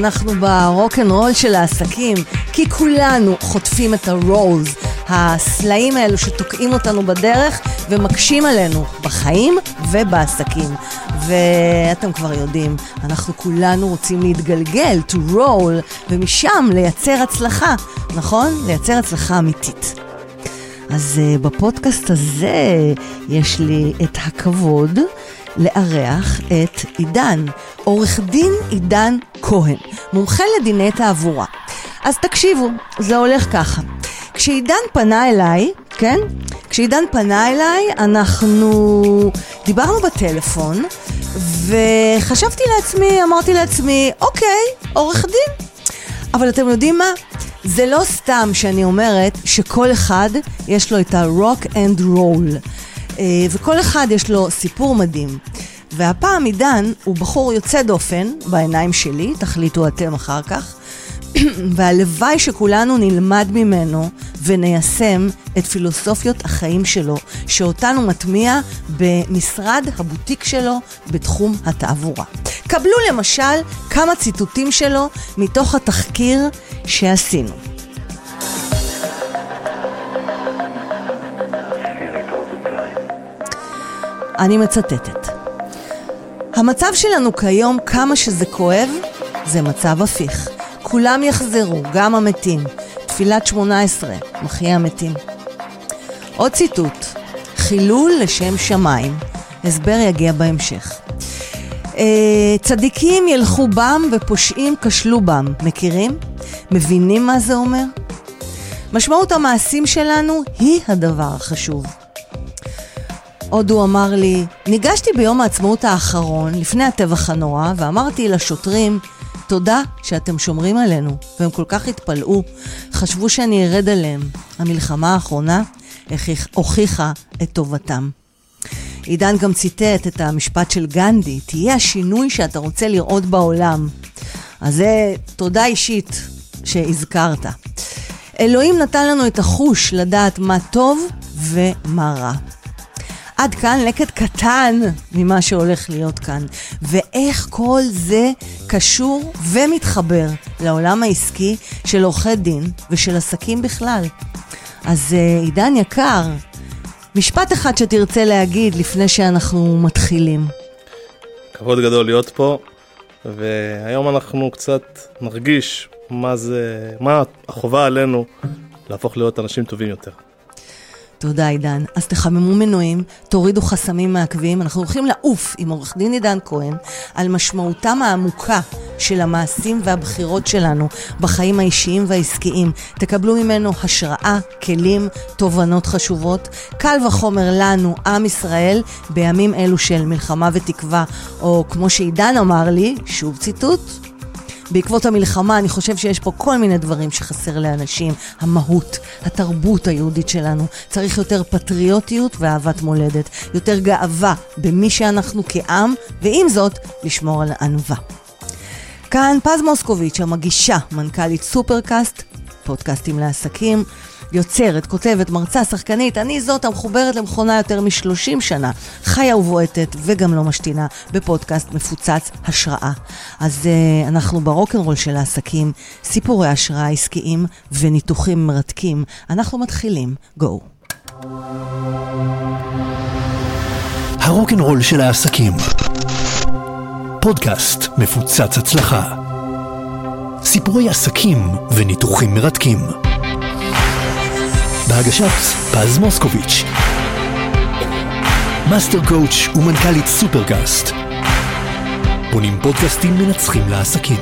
אנחנו ברוקנרול של העסקים, כי כולנו חוטפים את הרולס, הסלעים האלו שתוקעים אותנו בדרך ומקשים עלינו בחיים ובעסקים. ואתם כבר יודעים, אנחנו כולנו רוצים להתגלגל, to roll, ומשם לייצר הצלחה, נכון? לייצר הצלחה אמיתית. אז uh, בפודקאסט הזה יש לי את הכבוד לארח את עידן, עורך דין עידן כהן, מומחה לדיני תעבורה. אז תקשיבו, זה הולך ככה. כשעידן פנה אליי, כן? כשעידן פנה אליי, אנחנו דיברנו בטלפון, וחשבתי לעצמי, אמרתי לעצמי, אוקיי, עורך דין. אבל אתם יודעים מה? זה לא סתם שאני אומרת שכל אחד יש לו את ה-rock and roll, אה, וכל אחד יש לו סיפור מדהים. והפעם עידן הוא בחור יוצא דופן בעיניים שלי, תחליטו אתם אחר כך, והלוואי שכולנו נלמד ממנו וניישם את פילוסופיות החיים שלו, שאותנו מטמיע במשרד הבוטיק שלו בתחום התעבורה. קבלו למשל כמה ציטוטים שלו מתוך התחקיר שעשינו. אני מצטטת. המצב שלנו כיום, כמה שזה כואב, זה מצב הפיך. כולם יחזרו, גם המתים. תפילת שמונה עשרה, מחיה המתים. עוד ציטוט, חילול לשם שמיים. הסבר יגיע בהמשך. אה, צדיקים ילכו בם ופושעים כשלו בם. מכירים? מבינים מה זה אומר? משמעות המעשים שלנו היא הדבר החשוב. עוד הוא אמר לי, ניגשתי ביום העצמאות האחרון, לפני הטבח הנורא, ואמרתי לשוטרים, תודה שאתם שומרים עלינו, והם כל כך התפלאו, חשבו שאני ארד עליהם. המלחמה האחרונה הוכיחה את טובתם. עידן גם ציטט את המשפט של גנדי, תהיה השינוי שאתה רוצה לראות בעולם. אז זה תודה אישית שהזכרת. אלוהים נתן לנו את החוש לדעת מה טוב ומה רע. עד כאן לקט קטן ממה שהולך להיות כאן. ואיך כל זה קשור ומתחבר לעולם העסקי של עורכי דין ושל עסקים בכלל. אז אה, עידן יקר, משפט אחד שתרצה להגיד לפני שאנחנו מתחילים. כבוד גדול להיות פה, והיום אנחנו קצת נרגיש מה זה, מה החובה עלינו להפוך להיות אנשים טובים יותר. תודה, עידן. אז תחממו מנועים, תורידו חסמים מעכבים. אנחנו הולכים לעוף עם עורך דין עידן כהן על משמעותם העמוקה של המעשים והבחירות שלנו בחיים האישיים והעסקיים. תקבלו ממנו השראה, כלים, תובנות חשובות. קל וחומר לנו, עם ישראל, בימים אלו של מלחמה ותקווה, או כמו שעידן אמר לי, שוב ציטוט, בעקבות המלחמה אני חושב שיש פה כל מיני דברים שחסר לאנשים. המהות, התרבות היהודית שלנו. צריך יותר פטריוטיות ואהבת מולדת. יותר גאווה במי שאנחנו כעם, ועם זאת, לשמור על ענווה. כאן פז מוסקוביץ', המגישה, מנכ"לית סופרקאסט, פודקאסטים לעסקים. יוצרת, כותבת, מרצה, שחקנית, אני זאת המחוברת למכונה יותר מ-30 שנה, חיה ובועטת וגם לא משתינה בפודקאסט מפוצץ השראה. אז uh, אנחנו ברוקנרול של העסקים, סיפורי השראה עסקיים וניתוחים מרתקים. אנחנו מתחילים, גו. הרוקנרול של העסקים פודקאסט מפוצץ הצלחה סיפורי עסקים וניתוחים מרתקים בהגשת פז מוסקוביץ'. Master Coach ומנכ"לית סופרקאסט. בונים פודקאסטים מנצחים לעסקים.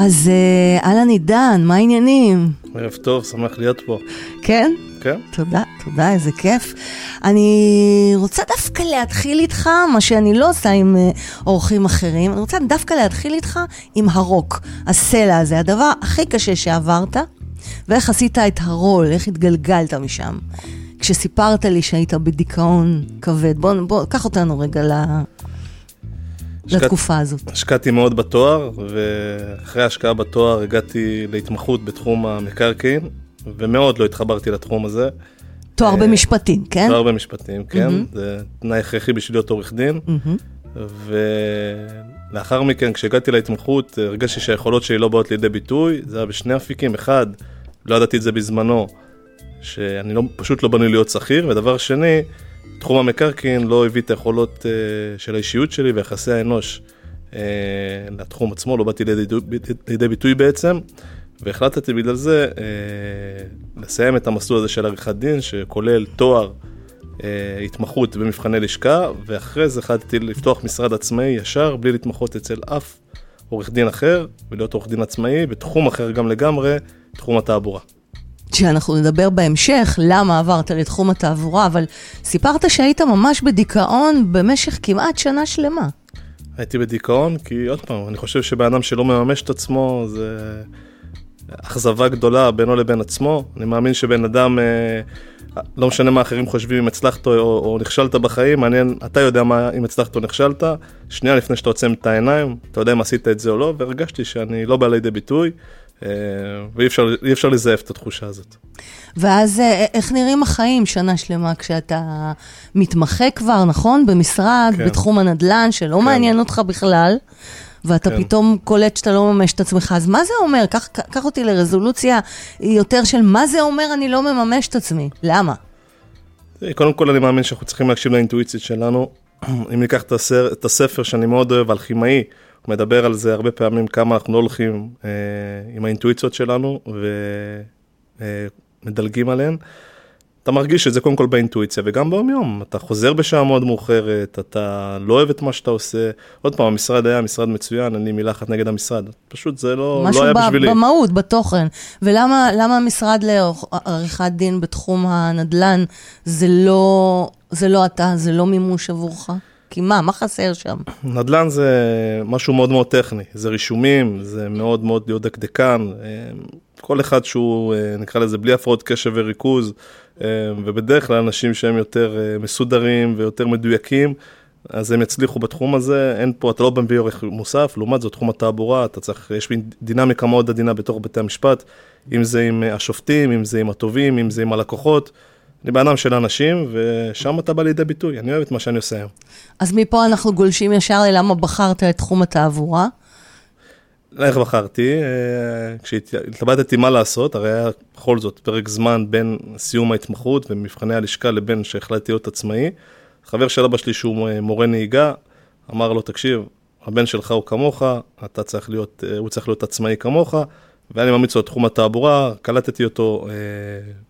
אז אה, אהלן עידן, מה העניינים? ערב טוב, שמח להיות פה. כן? כן. תודה, תודה, איזה כיף. אני רוצה דווקא להתחיל איתך, מה שאני לא עושה עם uh, אורחים אחרים, אני רוצה דווקא להתחיל איתך עם הרוק, הסלע הזה, הדבר הכי קשה שעברת, ואיך עשית את הרול, איך התגלגלת משם. כשסיפרת לי שהיית בדיכאון כבד, בוא, בוא, קח אותנו רגע ל... השקעת- לתקופה הזאת. השקעתי מאוד בתואר, ואחרי ההשקעה בתואר הגעתי להתמחות בתחום המקרקעין, ומאוד לא התחברתי לתחום הזה. תואר אה, במשפטים, כן? תואר במשפטים, כן, מהמם. זה תנאי הכרחי בשביל להיות עורך דין. מהמם. ולאחר מכן, כשהגעתי להתמחות, הרגשתי שהיכולות שלי לא באות לידי ביטוי, זה היה בשני אפיקים. אחד, לא ידעתי את זה בזמנו, שאני לא, פשוט לא בנוי להיות שכיר, ודבר שני, תחום המקרקעין לא הביא את היכולות uh, של האישיות שלי ויחסי האנוש uh, לתחום עצמו, לא באתי לידי, לידי ביטוי בעצם, והחלטתי בגלל זה uh, לסיים את המסלול הזה של עריכת דין, שכולל תואר אה, התמחות במבחני לשכה, ואחרי זה החלטתי לפתוח משרד עצמאי ישר, בלי להתמחות אצל אף עורך דין אחר, ולהיות עורך דין עצמאי בתחום אחר גם לגמרי, תחום התעבורה. שאנחנו נדבר בהמשך למה עברת לתחום התעבורה, אבל סיפרת שהיית ממש בדיכאון במשך כמעט שנה שלמה. הייתי בדיכאון, כי עוד פעם, אני חושב שבן אדם שלא מממש את עצמו, זה אכזבה גדולה בינו לבין עצמו. אני מאמין שבן אדם, אה, לא משנה מה אחרים חושבים אם הצלחת או, או נכשלת בחיים, מעניין, אתה יודע מה, אם הצלחת או נכשלת, שנייה לפני שאתה עוצם את העיניים, אתה יודע אם עשית את זה או לא, והרגשתי שאני לא בא לידי ביטוי, ואי אפשר, אפשר לזייף את התחושה הזאת. ואז אה, איך נראים החיים שנה שלמה כשאתה מתמחה כבר, נכון? במשרד, כן. בתחום הנדל"ן, שלא כן. מעניין אותך בכלל, ואתה כן. פתאום קולט שאתה לא מממש את עצמך. אז מה זה אומר? קח, קח אותי לרזולוציה יותר של מה זה אומר אני לא מממש את עצמי. למה? קודם כל אני מאמין שאנחנו צריכים להקשיב לאינטואיציות שלנו. אם ניקח את, הסר, את הספר שאני מאוד אוהב, אלכימאי, מדבר על זה הרבה פעמים, כמה אנחנו לא הולכים אה, עם האינטואיציות שלנו ומדלגים אה, עליהן. אתה מרגיש את זה קודם כל באינטואיציה וגם ביום יום. אתה חוזר בשעה מאוד מאוחרת, אתה לא אוהב את מה שאתה עושה. עוד פעם, המשרד היה משרד מצוין, אין לי מילה אחת נגד המשרד. פשוט זה לא, משהו לא היה ב- בשבילי. במהות, בתוכן. ולמה למה המשרד לעריכת דין בתחום הנדל"ן זה לא, זה לא אתה, זה לא מימוש עבורך? כי מה, מה חסר שם? נדל"ן זה משהו מאוד מאוד טכני, זה רישומים, זה מאוד מאוד להיות דקדקן, אה, כל אחד שהוא, אה, נקרא לזה, בלי הפרעות קשב וריכוז, אה, ובדרך כלל אנשים שהם יותר מסודרים ויותר מדויקים, אז הם יצליחו בתחום הזה, אין פה, אתה לא מביא עורך מוסף, לעומת זאת תחום התעבורה, אתה צריך, יש דינמיקה מאוד עדינה בתוך בתי המשפט, אם זה עם השופטים, אם זה עם התובעים, אם זה עם הלקוחות. אני בן אדם של אנשים, ושם אתה בא לידי ביטוי, אני אוהב את מה שאני עושה היום. אז מפה אנחנו גולשים ישר ללמה בחרת את תחום התעבורה. איך בחרתי? אה, כשהתלבטתי מה לעשות, הרי היה בכל זאת פרק זמן בין סיום ההתמחות ומבחני הלשכה לבין שהחלטתי להיות עצמאי. חבר של אבא שלי שהוא אה, מורה נהיגה, אמר לו, תקשיב, הבן שלך הוא כמוך, אתה צריך להיות, אה, הוא צריך להיות עצמאי כמוך, ואני ממליץ לו את תחום התעבורה, קלטתי אותו אה,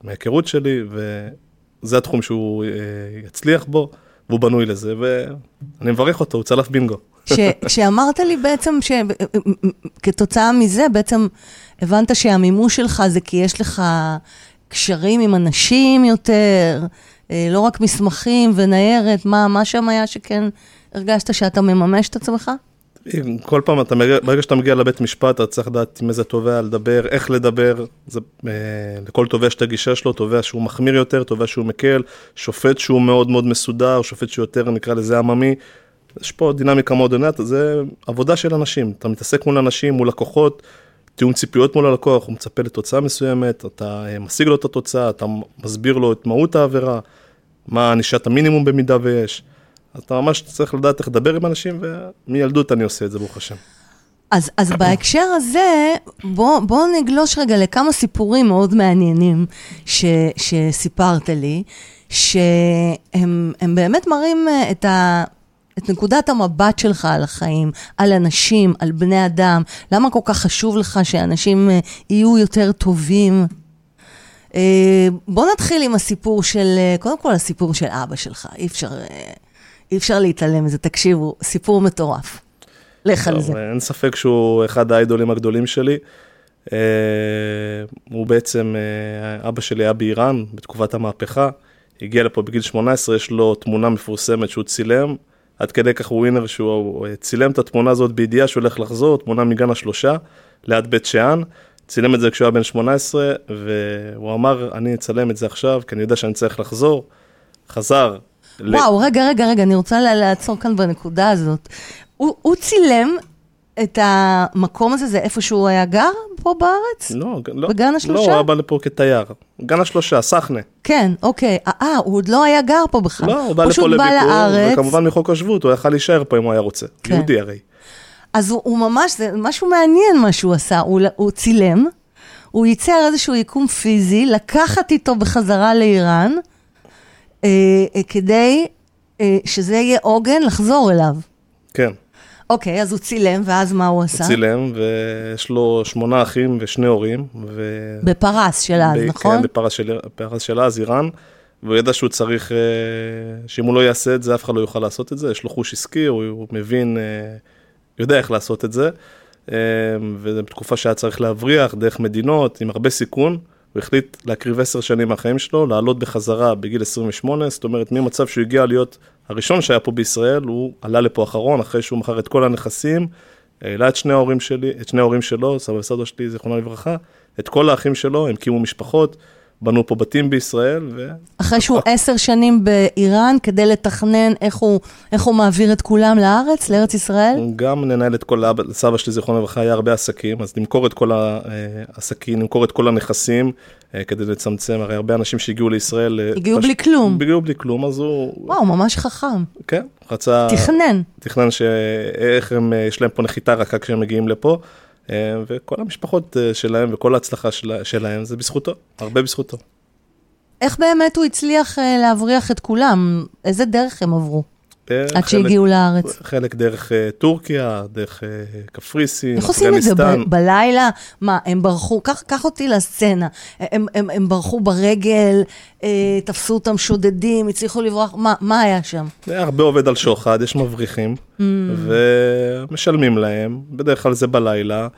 מההיכרות שלי, וזה התחום שהוא אה, יצליח בו, והוא בנוי לזה, ואני מברך אותו, הוא צלף בינגו. כשאמרת לי בעצם שכתוצאה מזה, בעצם הבנת שהמימוש שלך זה כי יש לך קשרים עם אנשים יותר, אה, לא רק מסמכים וניירת, מה, מה שם היה שכן הרגשת שאתה מממש את עצמך? כל פעם, אתה, ברגע שאתה מגיע לבית משפט, אתה צריך לדעת עם איזה תובע לדבר, איך לדבר. זה, אה, לכל תובע יש את הגישה שלו, תובע שהוא מחמיר יותר, תובע שהוא מקל, שופט שהוא מאוד מאוד מסודר, שופט שהוא יותר, נקרא לזה עממי. יש פה דינמיקה מאוד עונת, זה עבודה של אנשים. אתה מתעסק מול אנשים, מול לקוחות, תיאום ציפיות מול הלקוח, הוא מצפה לתוצאה מסוימת, אתה אה, משיג לו את התוצאה, אתה מסביר לו את מהות העבירה, מה ענישת המינימום במידה ויש. אז אתה ממש צריך לדעת איך לדבר עם אנשים, ומילדות אני עושה את זה, ברוך השם. אז, אז בהקשר הזה, בוא, בוא נגלוש רגע לכמה סיפורים מאוד מעניינים ש, שסיפרת לי, שהם הם באמת מראים אה, את, ה, את נקודת המבט שלך על החיים, על אנשים, על בני אדם. למה כל כך חשוב לך שאנשים אה, יהיו יותר טובים? אה, בוא נתחיל עם הסיפור של, קודם כל הסיפור של אבא שלך. אי אפשר, אי אפשר להתעלם מזה. תקשיבו, סיפור מטורף. לך על טוב, זה. אין ספק שהוא אחד האיידולים הגדולים שלי. אה, הוא בעצם, אה, אבא שלי היה באיראן בתקופת המהפכה, הגיע לפה בגיל 18, יש לו תמונה מפורסמת שהוא צילם, עד כדי כך הוא ווינר שהוא אה, צילם את התמונה הזאת בידיעה שהוא הולך לחזור, תמונה מגן השלושה, ליד בית שאן, צילם את זה כשהוא היה בן 18, והוא אמר, אני אצלם את זה עכשיו, כי אני יודע שאני צריך לחזור. חזר. וואו, רגע, רגע, רגע, אני רוצה לעצור כאן בנקודה הזאת. הוא, הוא צילם את המקום הזה, זה איפה שהוא היה גר פה בארץ? לא, לא. בגן לא, השלושה? הוא היה בא לפה כתייר. גן השלושה, סחנה. כן, אוקיי. אה, הוא עוד לא היה גר פה בכלל. לא, הוא בא לפה לביקור, לארץ. וכמובן מחוק השבות, הוא יכל להישאר פה אם הוא היה רוצה. כן. יהודי הרי. אז הוא, הוא ממש, זה משהו מעניין מה שהוא עשה. הוא, הוא צילם, הוא ייצר איזשהו יקום פיזי, לקחת איתו בחזרה לאיראן, אה, אה, כדי אה, שזה יהיה עוגן לחזור אליו. כן. אוקיי, אז הוא צילם, ואז מה הוא עשה? הוא צילם, ויש לו שמונה אחים ושני הורים. ו... בפרס של אז, ב- נכון? כן, בפרס של, פרס של אז, איראן. והוא ידע שהוא צריך, אה, שאם הוא לא יעשה את זה, אף אחד לא יוכל לעשות את זה. יש לו חוש עסקי, הוא, הוא מבין, אה, יודע איך לעשות את זה. אה, וזו בתקופה שהיה צריך להבריח דרך מדינות עם הרבה סיכון. הוא החליט להקריב עשר שנים מהחיים שלו, לעלות בחזרה בגיל 28, זאת אומרת, ממצב שהוא הגיע להיות הראשון שהיה פה בישראל, הוא עלה לפה אחרון, אחרי שהוא מכר את כל הנכסים, העלה את שני ההורים שלי, את שני ההורים שלו, סבא וסבתא שלי, זיכרונה לברכה, את כל האחים שלו, הם הקימו משפחות, בנו פה בתים בישראל, ו... אחרי שהוא עשר שנים באיראן, כדי לתכנן איך הוא, איך הוא מעביר את כולם לארץ, לארץ ישראל? גם ננהל את כל, האבא- לסבא שלי, זיכרונה לברכה, היה הרבה עסקים, אז למכור את כל העסקים, למכור את כל הנכסים, אה, כדי לצמצם, הרי הרבה אנשים שהגיעו לישראל... אה, הגיעו פש- בלי כלום. הגיעו בלי כלום, אז הוא, וואו, ממש חכם. כן, רצה... תכנן. תכנן שאיך הם, אה, יש להם פה נחיתה רכה כשהם מגיעים לפה, אה, וכל המשפחות אה, שלהם וכל ההצלחה של- שלהם זה בזכותו, הרבה בזכותו. איך באמת הוא הצליח אה, להבריח את כולם? איזה דרך הם עברו אה, עד שהגיעו לארץ? חלק דרך אה, טורקיה, דרך אה, קפריסין, איך עושים את זה בלילה? מה, הם ברחו, קח, אותי לסצנה. הם, הם, הם ברחו ברגל, אה, תפסו אותם שודדים, הצליחו לברוח, מה, מה היה שם? זה הרבה עובד על שוחד, יש מבריחים, Mm. ומשלמים להם, בדרך כלל זה בלילה,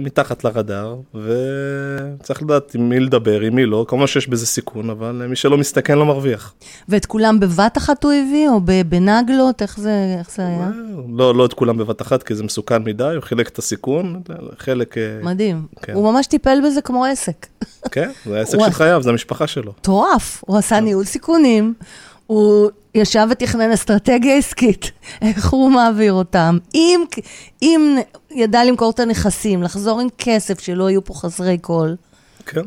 מתחת לרדאר, וצריך לדעת עם מי לדבר, עם מי לא, כמובן שיש בזה סיכון, אבל אה, מי שלא מסתכן לא מרוויח. ואת כולם בבת אחת הוא הביא, או בנגלות? איך זה, איך זה היה? לא, לא את כולם בבת אחת, כי זה מסוכן מדי, הוא חילק את הסיכון, חלק, אה, מדהים. כן. הוא ממש טיפל בזה כמו עסק. כן, זה העסק של חייו, זה המשפחה שלו. מטורף. הוא עשה ניהול סיכונים, הוא ישב ותכנן אסטרטגיה עסקית, איך הוא מעביר אותם. אם, אם ידע למכור את הנכסים, לחזור עם כסף, שלא יהיו פה חסרי קול. כן.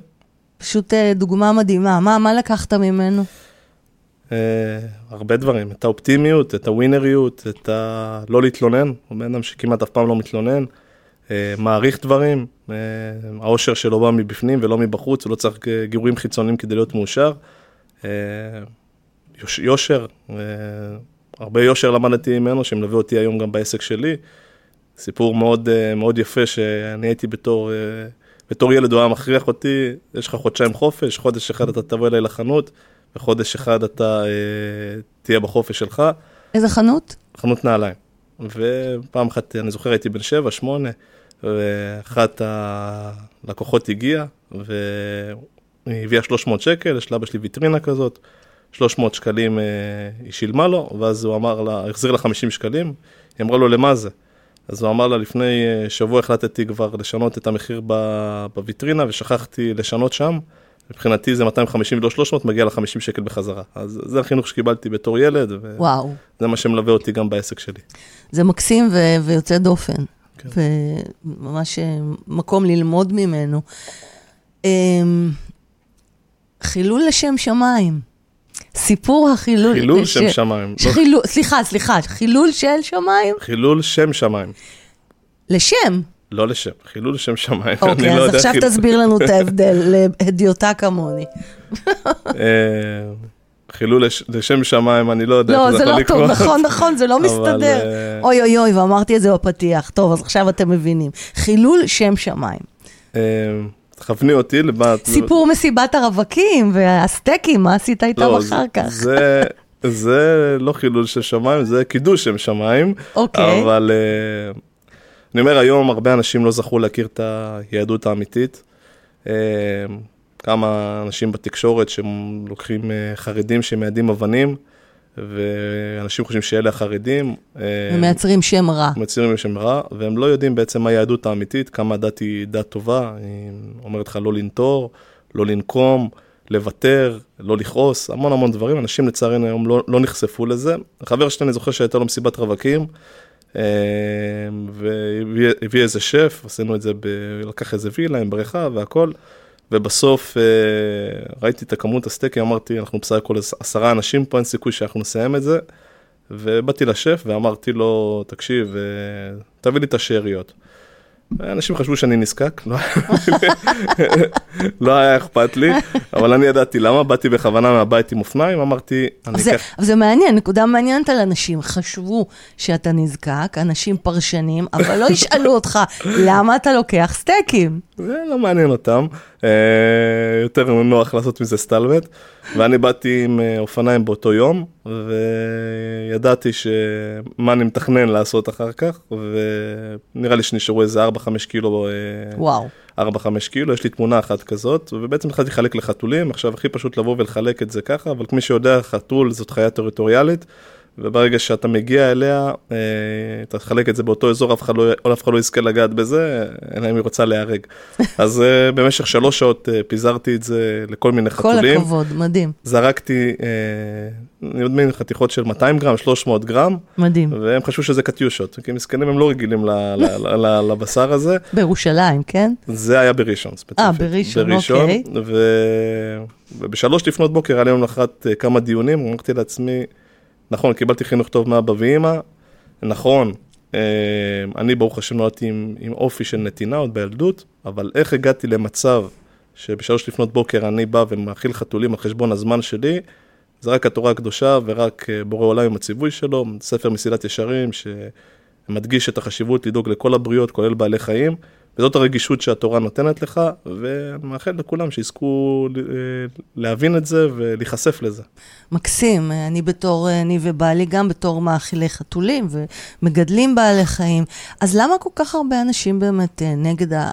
פשוט אה, דוגמה מדהימה. מה, מה לקחת ממנו? אה, הרבה דברים, את האופטימיות, את הווינריות, את ה... לא להתלונן, הוא בן אדם שכמעט אף פעם לא מתלונן, אה, מעריך דברים, אה, האושר שלו בא מבפנים ולא מבחוץ, הוא לא צריך גירויים חיצוניים כדי להיות מאושר. אה, יוש, יושר, אה, הרבה יושר למדתי ממנו, שמלווה אותי היום גם בעסק שלי. סיפור מאוד, אה, מאוד יפה שאני הייתי בתור, אה, בתור ילד, הוא היה מכריח אותי, יש לך חודשיים חופש, חודש אחד אתה תבוא אליי לחנות, וחודש אחד אתה אה, תהיה בחופש שלך, איזה חנות? חנות נעליים. ופעם אחת, אני זוכר, הייתי בן שבע, שמונה, ואחת הלקוחות הגיעה, והיא הביאה 300 שקל, יש לאבא שלי ויטרינה כזאת, 300 שקלים היא שילמה לו, ואז הוא אמר לה, החזיר לה 50 שקלים, היא אמרה לו, למה זה? אז הוא אמר לה, לפני אה, שבוע החלטתי כבר לשנות את המחיר בוויטרינה, ושכחתי לשנות שם. מבחינתי זה 250 ולא 300, מגיע ל-50 שקל בחזרה. אז זה החינוך שקיבלתי בתור ילד, וזה. מה שמלווה אותי גם בעסק שלי. זה מקסים ו- ויוצא דופן. כן. וממש אה, מקום ללמוד ממנו. אמ, חילול לשם שמיים. סיפור החילול... חילול לש- שם שמיים. לא- חילול, סליחה, סליחה, חילול של שמיים? חילול שם שמיים. לשם. לא לשם, חילול שם שמיים. אוקיי, לא אז יודע עכשיו חילול- תסביר לנו את ההבדל, להדיוטה כמוני. אה, חילול לש- לשם שמיים, אני לא יודע לא, איך זה יכול לא טוב, לקרות. נכון, נכון, זה לא אבל, מסתדר. אה, אוי אוי אוי, ואמרתי את זה בפתיח. טוב, אז עכשיו אתם מבינים. חילול שם שמיים. תכווני אותי לבת... סיפור מסיבת הרווקים והסטייקים, מה עשית איתם לא, אחר כך? זה, זה לא חילול של שמיים, זה קידוש שם שמיים. אוקיי. אבל אה, אני אומר, היום הרבה אנשים לא זכו להכיר את היהדות האמיתית. אה, כמה אנשים בתקשורת שהם לוקחים אה, חרדים שמיידים אבנים, ואנשים חושבים שאלה החרדים. אה, ומייצרים שם רע. מצהירים שם רע, והם לא יודעים בעצם מה היהדות האמיתית, כמה הדת היא דת טובה, היא אומרת לך לא לנטור, לא לנקום, לוותר, לא לכעוס, המון המון דברים, אנשים לצערנו היום לא, לא נחשפו לזה. חבר שלי, אני זוכר שהייתה לו מסיבת רווקים, והביא איזה שף, עשינו את זה, ב... לקח איזה וילה עם בריכה והכל, ובסוף אה, ראיתי את הכמות הסטייקים, אמרתי, אנחנו בסך הכל עשרה אנשים פה, אין סיכוי שאנחנו נסיים את זה. ובאתי לשף ואמרתי לו, תקשיב, אה, תביא לי את השאריות. אנשים חשבו שאני נזקק, לא, לא היה אכפת לי, אבל אני ידעתי למה, באתי בכוונה מהבית עם אופניים, אמרתי, אני אקח... זה מעניין, נקודה מעניינת על אנשים. חשבו שאתה נזקק, אנשים פרשנים, אבל לא ישאלו אותך, למה אתה לוקח סטייקים? זה לא מעניין אותם, יותר נוח לעשות מזה סטלבט, ואני באתי עם אה, אופניים באותו יום, וידעתי שמה אני מתכנן לעשות אחר כך, ונראה לי שנשארו איזה 4-5 קילו. אה, וואו. 4-5 קילו, יש לי תמונה אחת כזאת, ובעצם התחלתי לחלק לחתולים, עכשיו הכי פשוט לבוא ולחלק את זה ככה, אבל כמי שיודע, חתול זאת חיה טריטוריאלית, וברגע שאתה מגיע אליה, אה, אתה תחלק את זה באותו אזור, אף אחד לא, אף אחד לא יזכה לגעת בזה, אלא אם היא רוצה להיהרג. אז אה, במשך שלוש שעות אה, פיזרתי את זה לכל מיני חתולים. כל הכבוד, מדהים. זרקתי, אני יודע, חתיכות של 200 גרם, 300 גרם. מדהים. והם חשבו שזה קטיושות, כי מסכנים הם לא רגילים ל, ל, ל, ל, לבשר הזה. בירושלים, כן? זה היה בראשון ספציפית. אה, בראשון, בראשון אוקיי. ו... ובשלוש לפנות בוקר היה לי למחרת כמה דיונים, אמרתי לעצמי, נכון, קיבלתי חינוך טוב מאבא ואימא, נכון, אה, אני ברוך השם נולדתי עם, עם אופי של נתינה עוד בילדות, אבל איך הגעתי למצב שבשלוש לפנות בוקר אני בא ומאכיל חתולים על חשבון הזמן שלי, זה רק התורה הקדושה ורק אה, בורא עולם עם הציווי שלו, ספר מסילת ישרים שמדגיש את החשיבות לדאוג לכל הבריות, כולל בעלי חיים. וזאת הרגישות שהתורה נותנת לך, ואני מאחל לכולם שיזכו אה, להבין את זה ולהיחשף לזה. מקסים, אני בתור, אני ובעלי גם בתור מאכילי חתולים ומגדלים בעלי חיים. אז למה כל כך הרבה אנשים באמת אה, נגד ה...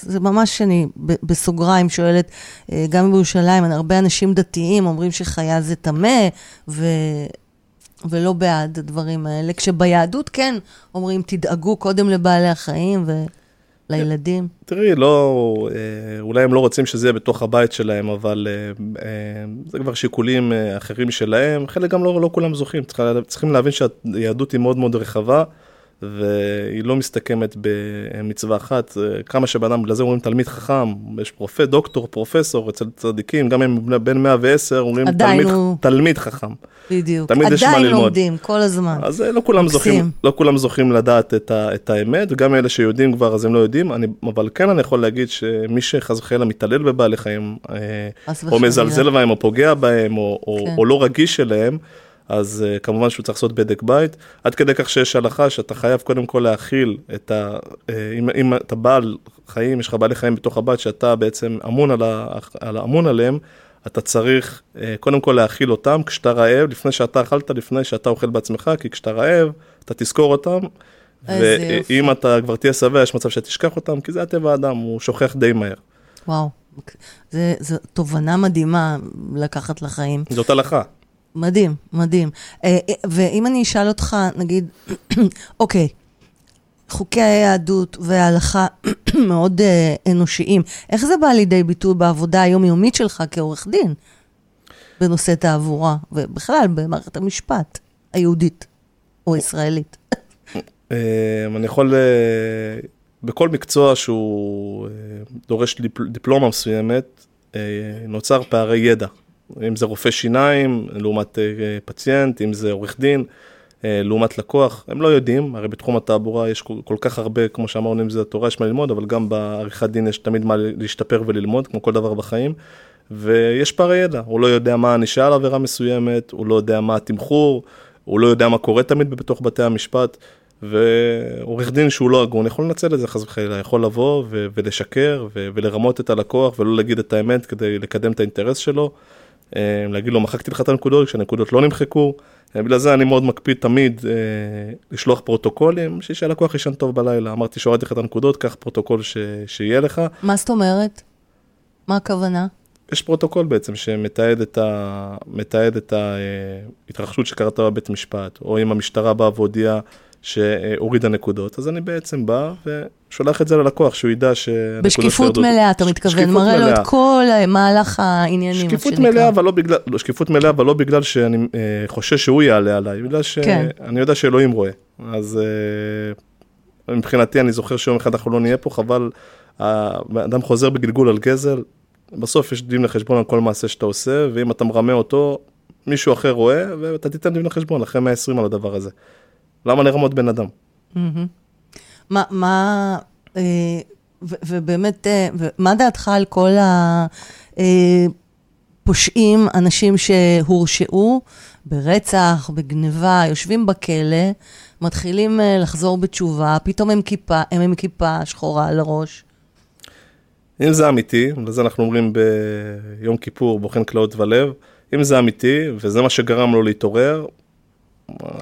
זה ממש אני בסוגריים שואלת, אה, גם בירושלים, הרבה אנשים דתיים אומרים שחיה זה טמא, ו... ולא בעד הדברים האלה, כשביהדות כן אומרים, תדאגו קודם לבעלי החיים ו... לילדים? תראי, לא, אה, אולי הם לא רוצים שזה יהיה בתוך הבית שלהם, אבל אה, אה, זה כבר שיקולים אחרים שלהם. חלק גם לא, לא כולם זוכים, צריכים להבין שהיהדות היא מאוד מאוד רחבה. והיא לא מסתכמת במצווה אחת, כמה שבן אדם, בגלל זה אומרים תלמיד חכם, יש פרופט, דוקטור, פרופסור, אצל צדיקים, גם אם בן 110, אומרים תלמיד, הוא... תלמיד חכם. בדיוק, עדיין לומדים, כל הזמן. אז לא כולם, זוכים, לא כולם זוכים לדעת את, ה, את האמת, וגם אלה שיודעים כבר, אז הם לא יודעים, אני, אבל כן אני יכול להגיד שמי שחס וחלילה מתעלל בבעלי חיים, אה, או מזלזל בהם, או פוגע בהם, או, כן. או, או לא רגיש אליהם, אז uh, כמובן שהוא צריך לעשות בדק בית, עד כדי כך שיש הלכה שאתה חייב קודם כל להכיל את ה... Uh, אם, אם אתה בעל חיים, יש לך בעלי חיים בתוך הבית שאתה בעצם אמון, על ה, על, אמון עליהם, אתה צריך uh, קודם כל להאכיל אותם כשאתה רעב, לפני שאתה אכלת, לפני שאתה אוכל בעצמך, כי כשאתה רעב, אתה תזכור אותם. ואם אתה כבר תהיה שבע, יש מצב שתשכח אותם, כי זה הטבע האדם, הוא שוכח די מהר. וואו, זו תובנה מדהימה לקחת לחיים. זאת הלכה. מדהים, מדהים. אה, אה, ואם אני אשאל אותך, נגיד, אוקיי, חוקי היהדות וההלכה מאוד uh, אנושיים, איך זה בא לידי ביטוי בעבודה היומיומית שלך כעורך דין בנושא תעבורה, ובכלל במערכת המשפט היהודית או הישראלית? אני יכול, בכל מקצוע שהוא דורש דיפלומה מסוימת, נוצר פערי ידע. אם זה רופא שיניים לעומת אה, פציינט, אם זה עורך דין. אה, לעומת לקוח, הם לא יודעים, הרי בתחום התעבורה יש כל, כך הרבה, כמו שאמרנו, אם זה התורה יש מה ללמוד, אבל גם בעריכת דין יש תמיד מה להשתפר וללמוד, כמו כל דבר בחיים, ויש פערי ידע, הוא לא יודע מה הענישה על עבירה מסוימת, הוא לא יודע מה התמחור, הוא לא יודע מה קורה תמיד בתוך בתי המשפט, ועורך דין שהוא לא הגון יכול לנצל את זה חס וחלילה, יכול לבוא ו- ולשקר ו- ולרמות את הלקוח ולא להגיד את האמת כדי לקדם את האינטרס שלו. אה, להגיד לו, מחקתי לך את הנקודות, כשהנקודות לא נמחקו. אה, בגלל זה אני מאוד מקפיד תמיד אה, לשלוח פרוטוקולים, בשביל שהלקוח ישן טוב בלילה. אמרתי שהורדתי לך את הנקודות, קח פרוטוקול ש... שיהיה לך. מה זאת אומרת? מה הכוונה? יש פרוטוקול בעצם שמתעד את, ה... את ההתרחשות שקרתה בבית משפט, או אם המשטרה באה והודיעה שהורידה נקודות, אז אני בעצם בא ושולח את זה ללקוח, שהוא ידע שהנקודות בשקיפות מלאה, אתה מתכוון, מראה לו. את כל מהלך העניינים, שקיפות. מלאה, אבל לא בגלל, לא, שקיפות מלאה, אבל לא בגלל שאני אה, חושש שהוא יעלה עליי, בגלל כן. שאני יודע שאלוהים רואה. אז אה, מבחינתי, אני זוכר שיום אחד אנחנו לא נהיה פה, חבל, האדם חוזר בגלגול על גזל, בסוף יש דין לחשבון על כל מעשה שאתה עושה, ואם אתה מרמה אותו, מישהו אחר רואה, ואתה תיתן דין לחשבון אחרי 120 על הדבר הזה. למה לרמות בן אדם? מה, מה, אה, ובאמת, אה, מה דעתך על כל הפושעים, אנשים שהורשעו ברצח, בגניבה, יושבים בכלא, מתחילים אה, לחזור בתשובה, פתאום הם כיפה, הם עם כיפה שחורה על הראש. אם זה אמיתי, וזה אנחנו אומרים ביום כיפור, בוחן כלאות ולב, אם זה אמיתי, וזה מה שגרם לו להתעורר,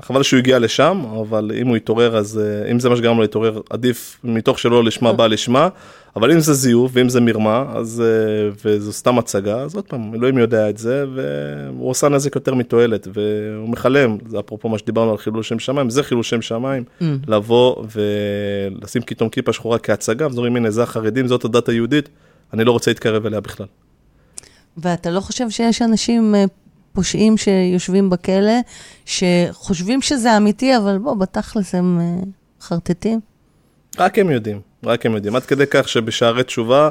חבל שהוא הגיע לשם, אבל אם הוא יתעורר, אז אה, אם זה מה שגרם לו להתעורר, עדיף מתוך שלא לשמה בא לשמה, אבל אם זה זיוף ואם זה מרמה, אז, אה, וזו סתם הצגה, אז עוד פעם, אלוהים יודע את זה, והוא עושה נזק יותר מתועלת, והוא מחלם, זה אפרופו מה שדיברנו על חילול שם שמיים, זה חילול שם שמיים, לבוא ולשים פתאום כיפה שחורה כהצגה, ואז אומרים, הנה, זה החרדים, זאת הדת היהודית, אני לא רוצה להתקרב אליה בכלל. ואתה לא חושב שיש אנשים אה, פושעים שיושבים בכלא, שחושבים שזה אמיתי, אבל בוא, בתכלס הם אה, חרטטים? רק הם יודעים, רק הם יודעים. עד כדי כך שבשערי תשובה,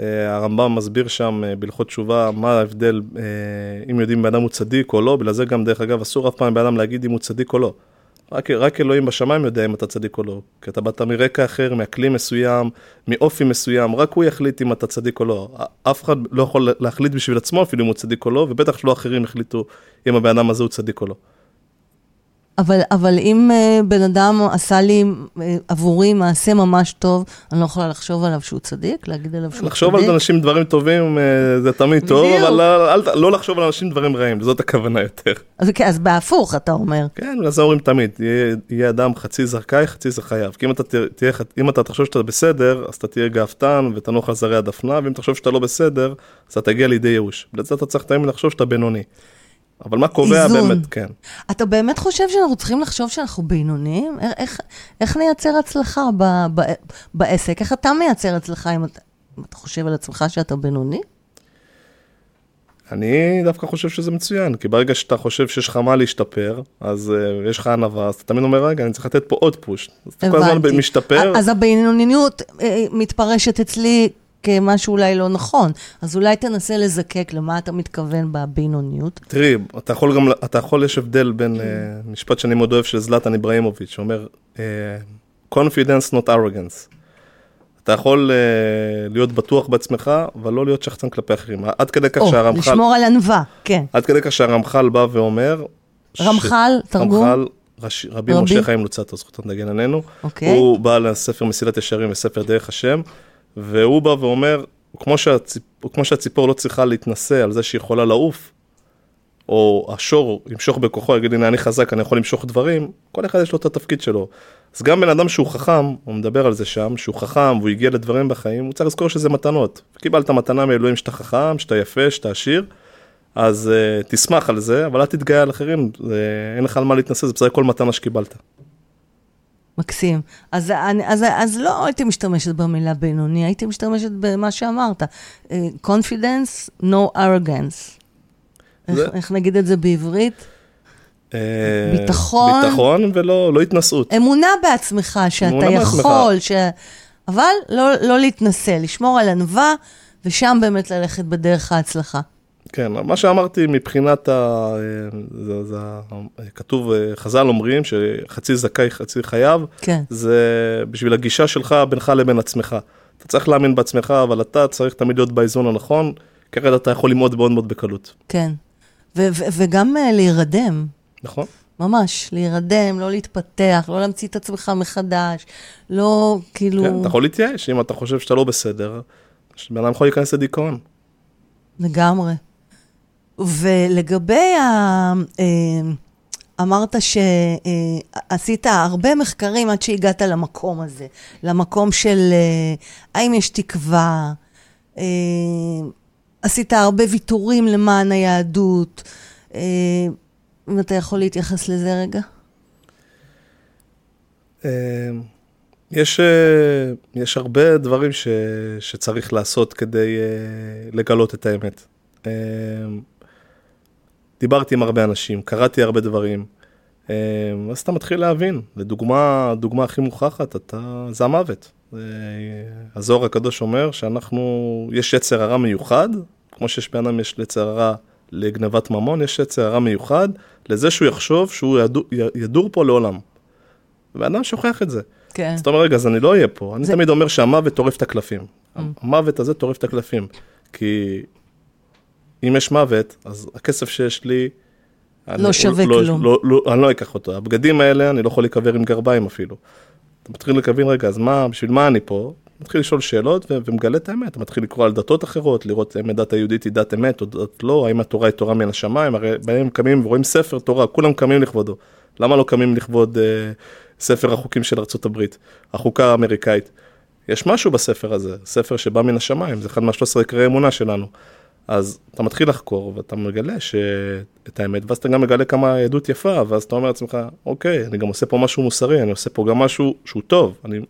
אה, הרמב"ם מסביר שם אה, בהלכות תשובה מה ההבדל, אם יודעים אם בן אדם הוא צדיק או לא, בגלל זה גם דרך אגב אסור אף פעם לבן אדם להגיד אם הוא צדיק או לא. רק, רק אלוהים בשמיים יודע אם אתה צדיק או לא. כי אתה באת מרקע אחר, מאקלים מסוים, מאופי מסוים, רק הוא יחליט אם אתה צדיק או לא. אף אחד לא יכול להחליט בשביל עצמו אפילו אם הוא צדיק או לא, ובטח שלא אחרים יחליטו אם הבן אדם הזה הוא צדיק או לא. אבל, אבל אם uh, בן אדם עשה לי uh, עבורי מעשה ממש טוב, אני לא יכולה לחשוב עליו שהוא צדיק? להגיד עליו שהוא לחשוב צדיק? על אנשים דברים טובים אה, זה תמיד טוב, בדיוק. אבל אל, אל, לא לחשוב על אנשים דברים רעים, זאת הכוונה יותר. אז, כן, אז בהפוך, אתה אומר. כן, אז אומרים תמיד, יהיה, יהיה אדם חצי זכאי, חצי זכייו. כי אם אתה, תהיה, אם אתה תחשוב שאתה בסדר, אז אתה תהיה גאוותן ותנוח על זרי הדפנה, ואם תחשוב שאתה לא בסדר, אז אתה תגיע לידי ייאוש. לזה אתה צריך תמיד לחשוב שאתה בינוני. אבל מה קובע איזון. באמת, כן. אתה באמת חושב שאנחנו צריכים לחשוב שאנחנו בינוניים? איך, איך, נייצר הצלחה ב, ב, בעסק? איך אתה מייצר הצלחה אם אתה, אם אתה חושב על עצמך שאתה בינוני? אני דווקא חושב שזה מצוין, כי ברגע שאתה חושב שיש לך מה להשתפר, אז uh, יש לך ענווה, אז אתה תמיד אומר, רגע, אני צריך לתת פה עוד פוש. אז אתה כל הזמן. משתפר. אז הבינוניות אה, מתפרשת אצלי כמשהו אולי לא נכון. אז אולי תנסה לזקק למה אתה מתכוון בבינוניות. תראי, אתה יכול גם, אתה יכול, יש הבדל בין uh, משפט שאני מאוד אוהב של זלטן איבראימוביץ', שאומר, uh, confidence not arrogance. אתה יכול uh, להיות בטוח בעצמך, אבל לא להיות שחצן כלפי אחרים. עד כדי כך או, שהרמח"ל, לשמור על ענווה, כן. עד כדי כך שהרמח"ל בא ואומר, ש- רמח"ל, תרגום? רמח"ל, רש- רבי רבי? משה חיים לוצטו, זכותו נגן עלינו. אוקיי. הוא בא לספר מסילת ישרים וספר דרך השם, והוא בא ואומר, כמו, שהציפ... כמו שהציפור לא צריכה להתנשא על זה שהיא יכולה לעוף, או השור ימשוך בכוחו, יגיד, הנה אני חזק, אני יכול למשוך דברים, כל אחד יש לו את התפקיד שלו. אז גם בן אדם שהוא חכם, הוא מדבר על זה שם, שהוא חכם והוא הגיע לדברים בחיים, הוא צריך לזכור שזה מתנות. קיבלת מתנה מאלוהים שאתה חכם, שאתה יפה, שאתה עשיר, אז uh, תשמח על זה, אבל אל תתגאה על אחרים, זה, אין לך על מה להתנשא, זה בסך הכל מתנה שקיבלת. מקסים. אז, אני- אז, אז לא הייתי משתמשת במילה בינוני, הייתי משתמשת במה שאמרת. אה, confidence, no arrogance. איך, איך נגיד את זה בעברית? אה, ביטחון. ביטחון ולא לא התנשאות. אמונה בעצמך, שאתה אמונה בעצמך. יכול, ש... אבל לא, לא להתנשא, לשמור על ענווה, ושם באמת ללכת בדרך ההצלחה. כן, מה שאמרתי מבחינת ה... אה, זה, זה, כתוב, אה, חז"ל אומרים שחצי זכאי חצי חייב, כן. זה בשביל הגישה שלך בינך לבין עצמך. אתה צריך להאמין בעצמך, אבל אתה צריך תמיד להיות באיזון הנכון, אחרת אתה יכול ללמוד מאוד מאוד בקלות. כן. ו- ו- וגם uh, להירדם. נכון? ממש, להירדם, לא להתפתח, לא להמציא את עצמך מחדש, לא כאילו... כן, אתה יכול להתייאש, אם אתה חושב שאתה לא בסדר, בן אדם יכול להיכנס לדיכאון. לגמרי. ולגבי ה... אה, אמרת שעשית הרבה מחקרים עד שהגעת למקום הזה, למקום של אה, האם יש תקווה, אה, עשית הרבה ויתורים למען היהדות. אה, אם אתה יכול להתייחס לזה רגע? אה, יש, אה, יש הרבה דברים ש, שצריך לעשות כדי אה, לגלות את האמת. דיברתי עם הרבה אנשים, קראתי הרבה דברים, אה, אז אתה מתחיל להבין. לדוגמה, הדוגמה הכי מוכחת, אתה, זה המוות. הזוהר הקדוש אומר שאנחנו, יש יצר הרע מיוחד, כמו שיש בן אדם יש יצר הרע לגנבת ממון, יש יצר הרע מיוחד לזה שהוא יחשוב שהוא ידור, ידור פה לעולם. ואדם שוכח את זה. כן. אז אתה אומר, רגע, אז אני לא אהיה פה. אני זה- תמיד אומר שהמוות טורף את הקלפים. Mm. המוות הזה טורף את הקלפים. כי אם יש מוות, אז הכסף שיש לי... אני- לא שווה לא, כלום. לא, לא, אני לא אקח אותו. הבגדים האלה, אני לא יכול להיקבר עם גרביים אפילו. אתה מתחיל להבין, רגע, אז מה, בשביל מה אני פה? מתחיל לשאול שאלות ומגלה את האמת. אתה מתחיל לקרוא על דתות אחרות, לראות האם הדת היהודית היא דת אמת או דת לא, האם התורה היא תורה מן השמיים, הרי בהם קמים ורואים ספר תורה, כולם קמים לכבודו. למה לא קמים לכבוד אה, ספר החוקים של ארה"ב, החוקה האמריקאית? יש משהו בספר הזה, ספר שבא מן השמיים, זה אחד מה-13 עיקרי אמונה שלנו. אז אתה מתחיל לחקור ואתה מגלה ש... את האמת, ואז אתה גם מגלה כמה עדות יפה, ואז אתה אומר לעצמך, אוקיי, אני גם עושה פה משהו מוסרי, אני עושה פה גם משהו שהוא טוב. אני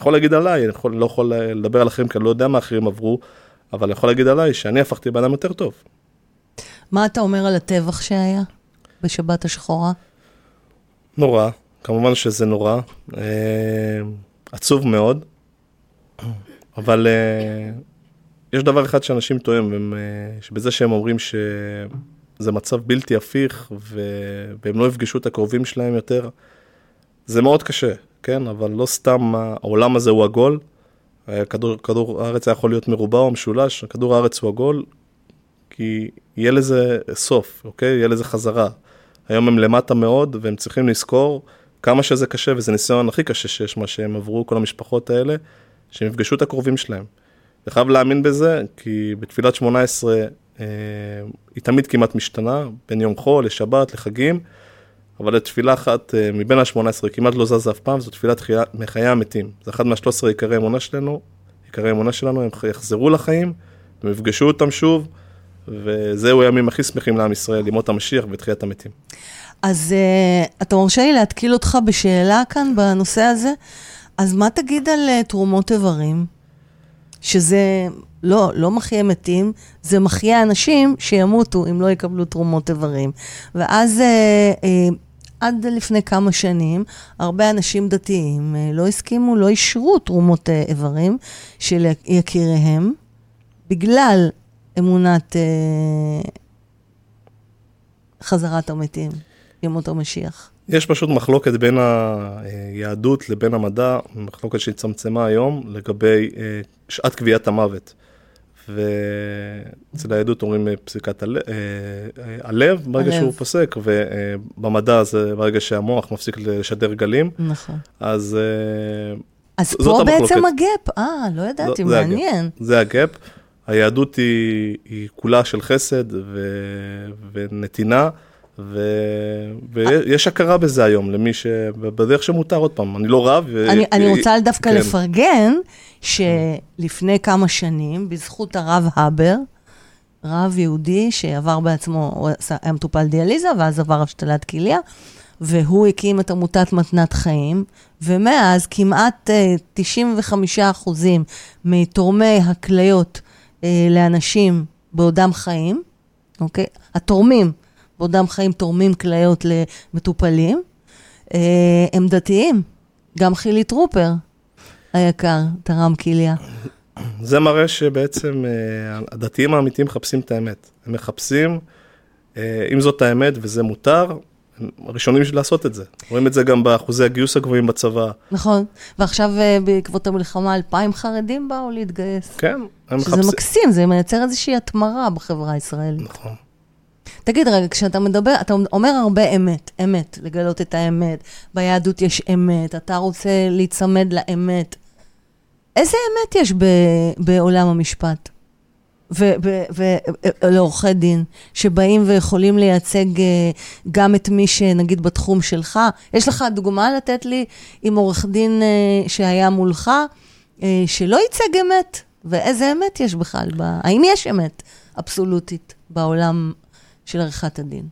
יכול להגיד עליי, אני יכול, לא יכול לדבר על אחרים, כי אני לא יודע מה אחרים עברו, אבל אני יכול להגיד עליי שאני הפכתי בן אדם יותר טוב. מה אתה אומר על הטבח שהיה בשבת השחורה? נורא, כמובן שזה נורא, אה, עצוב מאוד, אבל אה, יש דבר אחד שאנשים טועים, אה, שבזה שהם אומרים שזה מצב בלתי הפיך, ו... והם לא יפגשו את הקרובים שלהם יותר, זה מאוד קשה, כן? אבל לא סתם העולם הזה הוא עגול, אה, כדור, כדור הארץ היה יכול להיות מרובע או משולש, כדור הארץ הוא עגול, כי יהיה לזה סוף, אוקיי? יהיה לזה חזרה. היום הם למטה מאוד, והם צריכים לזכור כמה שזה קשה, וזה ניסיון הכי קשה שיש, מה שהם עברו, כל המשפחות האלה, שהם יפגשו את הקרובים שלהם. אני חייב להאמין בזה, כי בתפילת 18 אה, היא תמיד כמעט משתנה, בין יום חול לשבת, לחגים, אבל לתפילה אחת אה, מבין ה-18 כמעט לא זזה אף פעם, זו תפילת חיי- מחיי המתים. זה אחד מה-13 עיקרי אמונה שלנו, עיקרי אמונה שלנו, הם יחזרו לחיים, הם יפגשו אותם שוב, וזהו הימים הכי שמחים לעם ישראל, ימות המשיח ותחיית המתים. אז uh, אתה מרשה לי להתקיל אותך בשאלה כאן בנושא הזה? אז מה תגיד על uh, תרומות איברים? שזה לא, לא מחיה מתים, זה מחיה אנשים שימותו אם לא יקבלו תרומות איברים. ואז uh, uh, עד לפני כמה שנים, הרבה אנשים דתיים uh, לא הסכימו, לא אישרו תרומות uh, איברים של יקיריהם, בגלל אמונת uh, חזרת המתים, ימות המשיח. יש פשוט מחלוקת בין היהדות לבין המדע, מחלוקת שהצטמצמה היום לגבי אה, שעת קביעת המוות. ואצל היהדות אומרים אה, פסיקת הלב, הלב ברגע הלב. שהוא פוסק, ובמדע זה ברגע שהמוח מפסיק לשדר גלים, נכון. אז אה, אז זאת פה המחלוקת. בעצם הגאפ. אה, לא ידעתי, זה הגאפ. מעניין. זה הגאפ. היהדות היא, היא כולה של חסד ו, ונתינה, ו, ויש הכרה בזה היום למי ש... בדרך שמותר, עוד פעם, אני לא רב. ו- אני, אני רוצה דווקא כן. לפרגן, שלפני כמה שנים, בזכות הרב הבר, רב יהודי שעבר בעצמו, הוא היה מטופל דיאליזה, ואז עבר השתלת כליה, והוא הקים את עמותת מתנת חיים, ומאז כמעט אה, 95 אחוזים מתורמי הכליות אה, לאנשים בעודם חיים, אוקיי? התורמים בעודם חיים תורמים כליות למטופלים, אה, הם דתיים. גם חילי טרופר היקר תרם כליה. זה מראה שבעצם אה, הדתיים האמיתיים מחפשים את האמת. הם מחפשים, אה, אם זאת האמת וזה מותר, הם הראשונים בשביל לעשות את זה. רואים את זה גם באחוזי הגיוס הגבוהים בצבא. נכון. ועכשיו בעקבות המלחמה, אלפיים חרדים באו להתגייס. כן, הם שזה מחפשים... מקסים, זה מייצר איזושהי התמרה בחברה הישראלית. נכון. תגיד רגע, כשאתה מדבר, אתה אומר הרבה אמת, אמת, לגלות את האמת. ביהדות יש אמת, אתה רוצה להיצמד לאמת. איזה אמת יש ב, בעולם המשפט? ולעורכי דין, שבאים ויכולים לייצג אה, גם את מי שנגיד בתחום שלך. יש לך דוגמה לתת לי עם עורך דין אה, שהיה מולך, אה, שלא ייצג אמת? ואיזה אמת יש בכלל? ב... האם יש אמת אבסולוטית בעולם של עריכת הדין?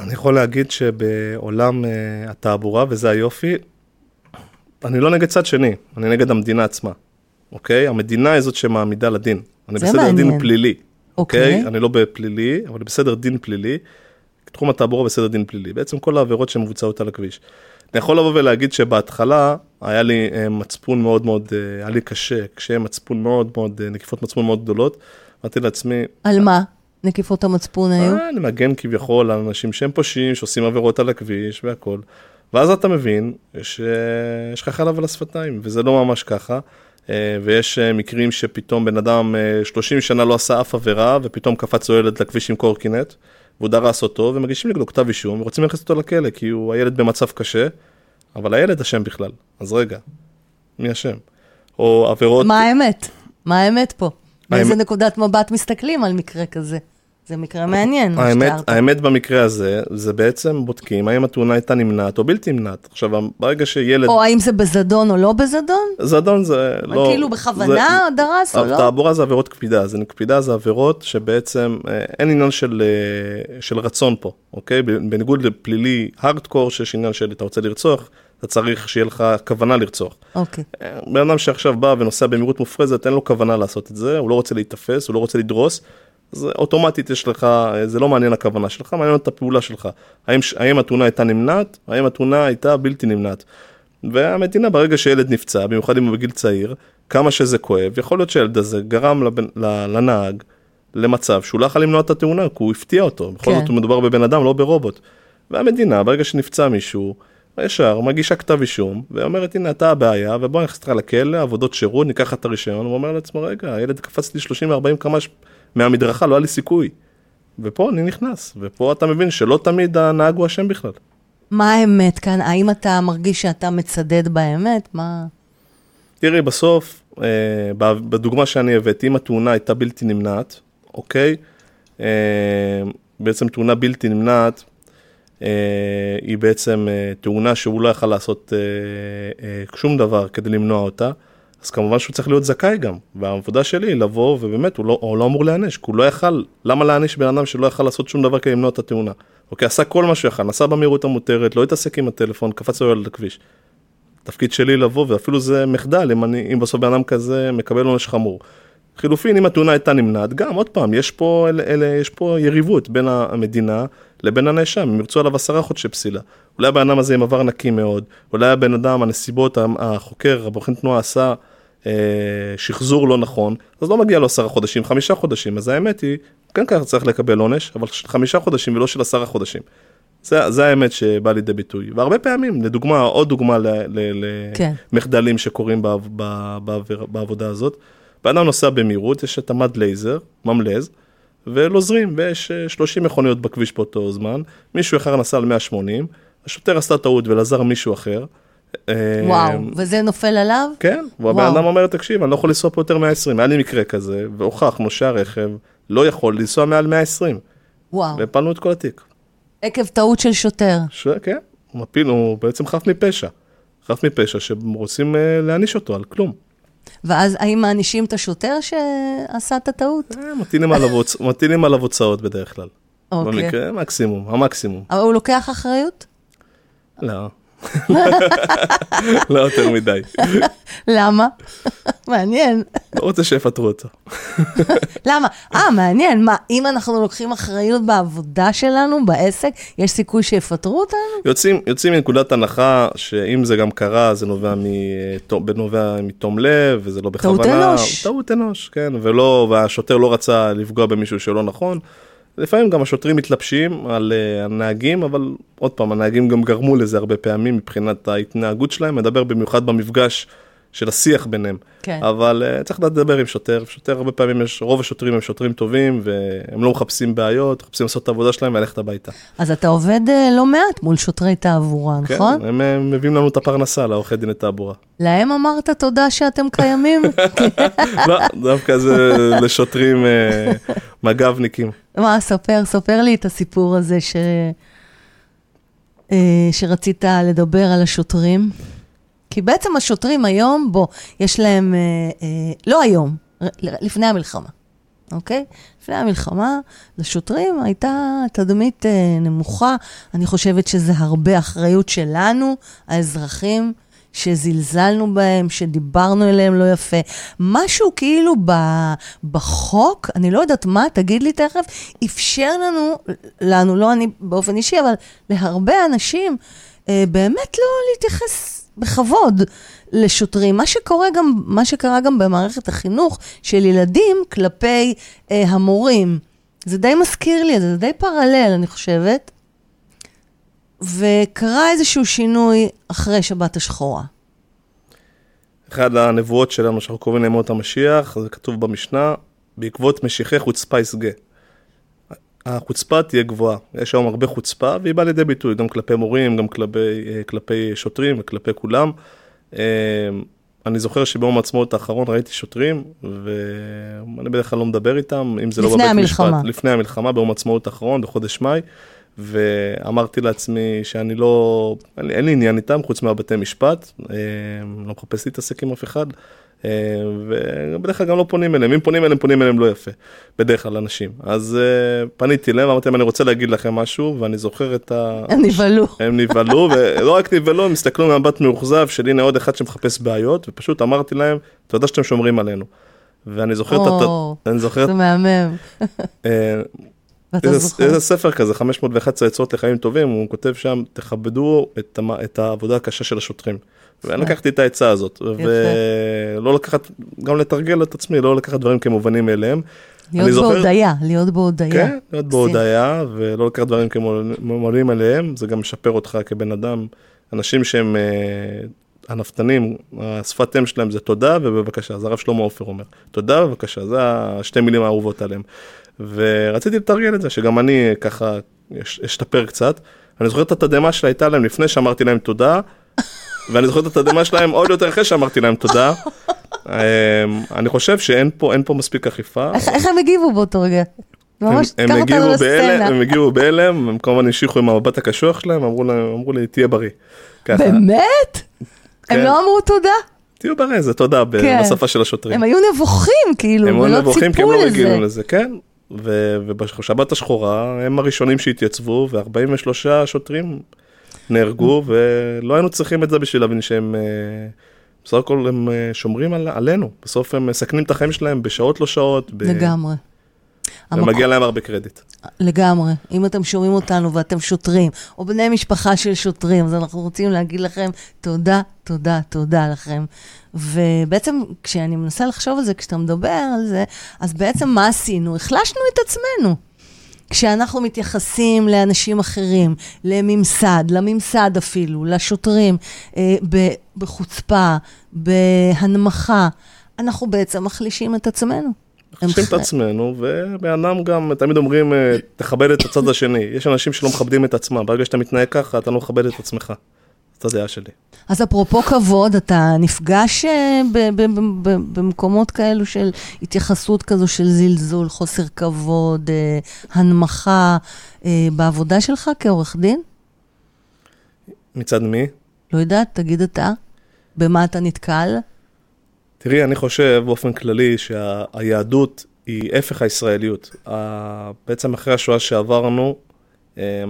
אני יכול להגיד שבעולם uh, התעבורה, וזה היופי, אני לא נגד צד שני, אני נגד המדינה עצמה, אוקיי? המדינה היא זאת שמעמידה לדין. אני בסדר מעניין. דין פלילי, אוקיי. אוקיי? אני לא בפלילי, אבל בסדר דין פלילי. תחום התעבורה בסדר דין פלילי. בעצם כל העבירות שמבוצעות על הכביש. אני יכול לבוא ולהגיד שבהתחלה היה לי אה, מצפון מאוד מאוד, אה, היה לי קשה, קשיי מצפון מאוד מאוד, נקיפות מצפון מאוד גדולות. אמרתי לעצמי, על מה? נקיפות המצפון היו? אה, אני מגן כביכול על אנשים שהם פושעים, שעושים עבירות על הכביש והכל. ואז אתה מבין שיש לך חלב על השפתיים, וזה לא ממש ככה. אה, ויש אה, מקרים שפתאום בן אדם אה, 30 שנה לא עשה אף עבירה, ופתאום קפץ לו ילד לכביש עם קורקינט, והוא דרס אותו, ומגישים נגדו כתב אישום, ורוצים להכניס אותו לכלא, כי הוא הילד במצב קשה, אבל הילד אשם בכלל. אז רגע, מי אשם? או עבירות... מה האמת? מה האמת פה? מאיזה האמת- נקודת מבט מסתכלים על מקרה כזה? זה מקרה מעניין, מה האמת, שתיארת. האמת במקרה הזה, זה בעצם בודקים האם התאונה הייתה נמנעת או בלתי נמנעת. עכשיו, ברגע שילד... או האם זה בזדון או לא בזדון? זדון זה לא... כאילו בכוונה דרס או זה, לא? תעבורה זה עבירות קפידה, זה קפידה זה עבירות שבעצם אה, אין עניין של, אה, של רצון פה, אוקיי? בניגוד לפלילי הארדקור, שיש עניין של אתה רוצה לרצוח, אתה צריך שיהיה לך כוונה לרצוח. אוקיי. אה, בן אדם שעכשיו בא ונוסע במהירות מופרזת, אין לו כוונה לעשות את זה, הוא לא רוצה להיתפס, הוא לא רוצה לדרוס, אז אוטומטית יש לך, זה לא מעניין הכוונה שלך, מעניין את הפעולה שלך. האם, האם התאונה הייתה נמנעת? האם התאונה הייתה בלתי נמנעת? והמדינה ברגע שילד נפצע, במיוחד אם הוא בגיל צעיר, כמה שזה כואב, יכול להיות שהילד הזה גרם לבן, ל- לנהג למצב שהוא לא יכול למנוע את התאונה, כי הוא הפתיע אותו. בכל כן. זאת הוא מדובר בבן אדם, לא ברובוט. והמדינה, ברגע שנפצע מישהו, ישר מגישה כתב אישום, ואומרת, הנה, אתה הבעיה, ובוא נכנס אותך לכלא, עבודות שירות, ניקח לך את הרישיון, הוא אומר לעצמו, רגע, הילד קפץ לי 30-40 קמ"ש מהמדרכה, לא היה לי סיכוי. ופה אני נכנס, ופה אתה מבין שלא תמיד הנהג הוא אשם בכלל. מה האמת כאן? האם אתה מרגיש שאתה מצדד באמת? מה... תראי, בסוף, אה, בדוגמה שאני הבאתי, אם התאונה הייתה בלתי נמנעת, אוקיי? אה, בעצם תאונה בלתי נמנעת, היא בעצם אה, תאונה שהוא לא יכל לעשות אה, אה, שום דבר כדי למנוע אותה, אז כמובן שהוא צריך להיות זכאי גם. והעבודה שלי היא לבוא, ובאמת, הוא לא, הוא לא אמור להיענש, כי הוא לא יכל, למה להעניש בן אדם שלא יכל לעשות שום דבר כדי למנוע את התאונה? אוקיי, עשה כל מה שהוא יכל, נסע במהירות המותרת, לא התעסק עם הטלפון, קפץ לו על הכביש. התפקיד שלי לבוא, ואפילו זה מחדל, אם, אני, אם בסוף בן אדם כזה מקבל עונש חמור. חילופין, אם התאונה הייתה נמנעת, גם, עוד פעם, יש פה, אלה, אלה, יש פה יריבות בין המדינה לבין הנאשם, הם ירצו עליו עשרה חודשי פסילה. אולי הבן אדם הזה עם עבר נקי מאוד, אולי הבן אדם, הנסיבות, החוקר, הבוחן תנועה עשה אה, שחזור לא נכון, אז לא מגיע לו עשרה חודשים, חמישה חודשים, אז האמת היא, כן ככה צריך לקבל עונש, אבל של חמישה חודשים ולא של עשרה חודשים. זה, זה האמת שבא לידי ביטוי. והרבה פעמים, לדוגמה, עוד דוגמה כן. למחדלים שקורים בעב, ב- בעביר, בעבודה הזאת. בן אדם נוסע במהירות, יש את המד לייזר, ממלז, ולא זרים, ויש אה, 30 מכוניות בכביש באותו זמן, מישהו אחר נסע על 180, השוטר עשה טעות ולעזר מישהו אחר. אה, וואו, וזה נופל עליו? כן, והבן. אדם אומר, תקשיב, אני לא יכול לנסוע פה יותר 120, היה לי מקרה כזה, והוכחנו שהרכב לא יכול לנסוע מעל 120, וואו. והפלנו את כל התיק. עקב טעות של שוטר. ש... כן, הוא מפיל, הוא בעצם חף מפשע. חף מפשע שרוצים uh, להעניש אותו על כלום. ואז האם מענישים את השוטר שעשה את הטעות? אה, מטילים עליו הוצ- מטילים עליו הוצאות בדרך כלל. אוקיי. במקרה, מקסימום, המקסימום. אבל הוא לוקח אחריות? לא. לא יותר מדי. למה? מעניין. לא רוצה שיפטרו אותו. למה? אה, מעניין. מה, אם אנחנו לוקחים אחריות בעבודה שלנו, בעסק, יש סיכוי שיפטרו אותנו? יוצאים, יוצאים מנקודת הנחה שאם זה גם קרה, זה נובע, מ... נובע מתום לב, וזה לא בכוונה. טעות אנוש. טעות אנוש, כן, ולא, והשוטר לא רצה לפגוע במישהו שלא נכון. לפעמים גם השוטרים מתלבשים על uh, הנהגים, אבל עוד פעם, הנהגים גם גרמו לזה הרבה פעמים מבחינת ההתנהגות שלהם, מדבר במיוחד במפגש של השיח ביניהם. כן. אבל uh, צריך לדבר עם שוטר, שוטר הרבה פעמים יש, רוב השוטרים הם שוטרים טובים, והם לא מחפשים בעיות, מחפשים לעשות את העבודה שלהם וללכת הביתה. אז אתה עובד אה, לא מעט מול שוטרי תעבורה, נכון? כן, הם, הם מביאים לנו את הפרנסה לעורכי דיני תעבורה. להם אמרת תודה שאתם קיימים? לא, דווקא זה לשוטרים אה, מג"בניקים. מה, ספר, ספר לי את הסיפור הזה ש... אה, שרצית לדבר על השוטרים. כי בעצם השוטרים היום, בוא, יש להם, אה, אה, לא היום, לפני המלחמה, אוקיי? לפני המלחמה, לשוטרים הייתה תדמית אה, נמוכה. אני חושבת שזה הרבה אחריות שלנו, האזרחים, שזלזלנו בהם, שדיברנו אליהם לא יפה. משהו כאילו ב, בחוק, אני לא יודעת מה, תגיד לי תכף, אפשר לנו, לנו, לא אני באופן אישי, אבל להרבה אנשים, אה, באמת לא להתייחס בכבוד לשוטרים. מה שקורה גם, מה שקרה גם במערכת החינוך של ילדים כלפי אה, המורים. זה די מזכיר לי זה, די פרלל, אני חושבת. וקרה איזשהו שינוי אחרי שבת השחורה. אחד הנבואות שלנו שאנחנו קוראים לימות המשיח, זה כתוב במשנה, בעקבות משיחי חוצפה יסגה. החוצפה תהיה גבוהה. יש היום הרבה חוצפה, והיא באה לידי ביטוי גם כלפי מורים, גם כלפי, אה, כלפי שוטרים וכלפי כולם. אה, אני זוכר שביום העצמאות האחרון ראיתי שוטרים, ואני בדרך כלל לא מדבר איתם, אם זה לא בבית המלחמה. משפט. לפני המלחמה. ביום העצמאות האחרון, בחודש מאי, ואמרתי לעצמי שאני לא, אין לי, אין לי עניין איתם, חוץ מהבתי משפט, אה, לא מחפש להתעסק עם אף אחד. אה, ובדרך כלל גם לא פונים אליהם, אם פונים אליהם, פונים אליהם לא יפה, בדרך כלל אנשים. אז uh, פניתי אליהם, אמרתי להם, אני רוצה להגיד לכם משהו, ואני זוכר את ה... הם נבהלו. הם נבהלו, ולא רק נבהלו, הם הסתכלו ממבט מאוכזב של הנה עוד אחד שמחפש בעיות, ופשוט אמרתי להם, תודה שאתם שומרים עלינו. ואני זוכר את ה... זוכר... זה מהמם. אה, איזה ספר כזה, 511 עצות לחיים טובים, הוא כותב שם, תכבדו את העבודה הקשה של השוטרים. ואני לקחתי את העצה הזאת, ולא לקחת, גם לתרגל את עצמי, לא לקחת דברים כמובנים מאליהם. להיות בהודיה, להיות בהודיה. כן, להיות בהודיה, ולא לקחת דברים כמובנים מאליהם, זה גם משפר אותך כבן אדם. אנשים שהם הנפתנים, השפת אם שלהם זה תודה ובבקשה, זה הרב שלמה עופר אומר. תודה ובבקשה, זה השתי מילים האהובות עליהם. ורציתי לתרגל את זה, שגם אני ככה אשתפר קצת. אני זוכר את התדהמה שהייתה להם לפני שאמרתי להם תודה, ואני זוכר את התדהמה שלהם עוד יותר אחרי שאמרתי להם תודה. אמ, אני חושב שאין פה, פה מספיק אכיפה. איך הם הגיבו באותו רגע? ממש, קח אותנו לסצנה. הם הגיבו בהלם, הם כמובן המשיכו עם המבט הקשוח שלהם, אמרו, להם, אמרו לי, תהיה בריא. באמת? הם לא אמרו תודה? תהיו בריא, זה תודה כן. בשפה של השוטרים. הם היו נבוכים, כאילו, ולא ציפו לזה. הם היו נבוכים כי הם לא רגילים לזה, כן. ובשבת השחורה הם הראשונים שהתייצבו, ו-43 שוטרים נהרגו, ולא היינו צריכים את זה בשביל להבין שהם, אה, בסך הכל הם אה, שומרים על, עלינו. בסוף הם מסכנים את החיים שלהם בשעות לא שעות. ב... לגמרי. ומגיע להם הרבה קרדיט. לגמרי. אם אתם שומעים אותנו ואתם שוטרים, או בני משפחה של שוטרים, אז אנחנו רוצים להגיד לכם תודה, תודה, תודה לכם. ובעצם, כשאני מנסה לחשוב על זה, כשאתה מדבר על זה, אז בעצם מה עשינו? החלשנו את עצמנו. כשאנחנו מתייחסים לאנשים אחרים, לממסד, לממסד אפילו, לשוטרים, אה, בחוצפה, בהנמכה, אנחנו בעצם מחלישים את עצמנו. מחלישים את עצמנו, ובן אדם גם, תמיד אומרים, אה, תכבד את הצד השני. יש אנשים שלא מכבדים את עצמם, ברגע שאתה מתנהג ככה, אתה לא מכבד את עצמך. זאת הדעה שלי. אז אפרופו כבוד, אתה נפגש אה, במקומות כאלו של התייחסות כזו של זלזול, חוסר כבוד, אה, הנמכה, אה, בעבודה שלך כעורך דין? מצד מי? לא יודעת, תגיד אתה. במה אתה נתקל? תראי, אני חושב באופן כללי שהיהדות היא הפך הישראליות. בעצם אחרי השואה שעברנו,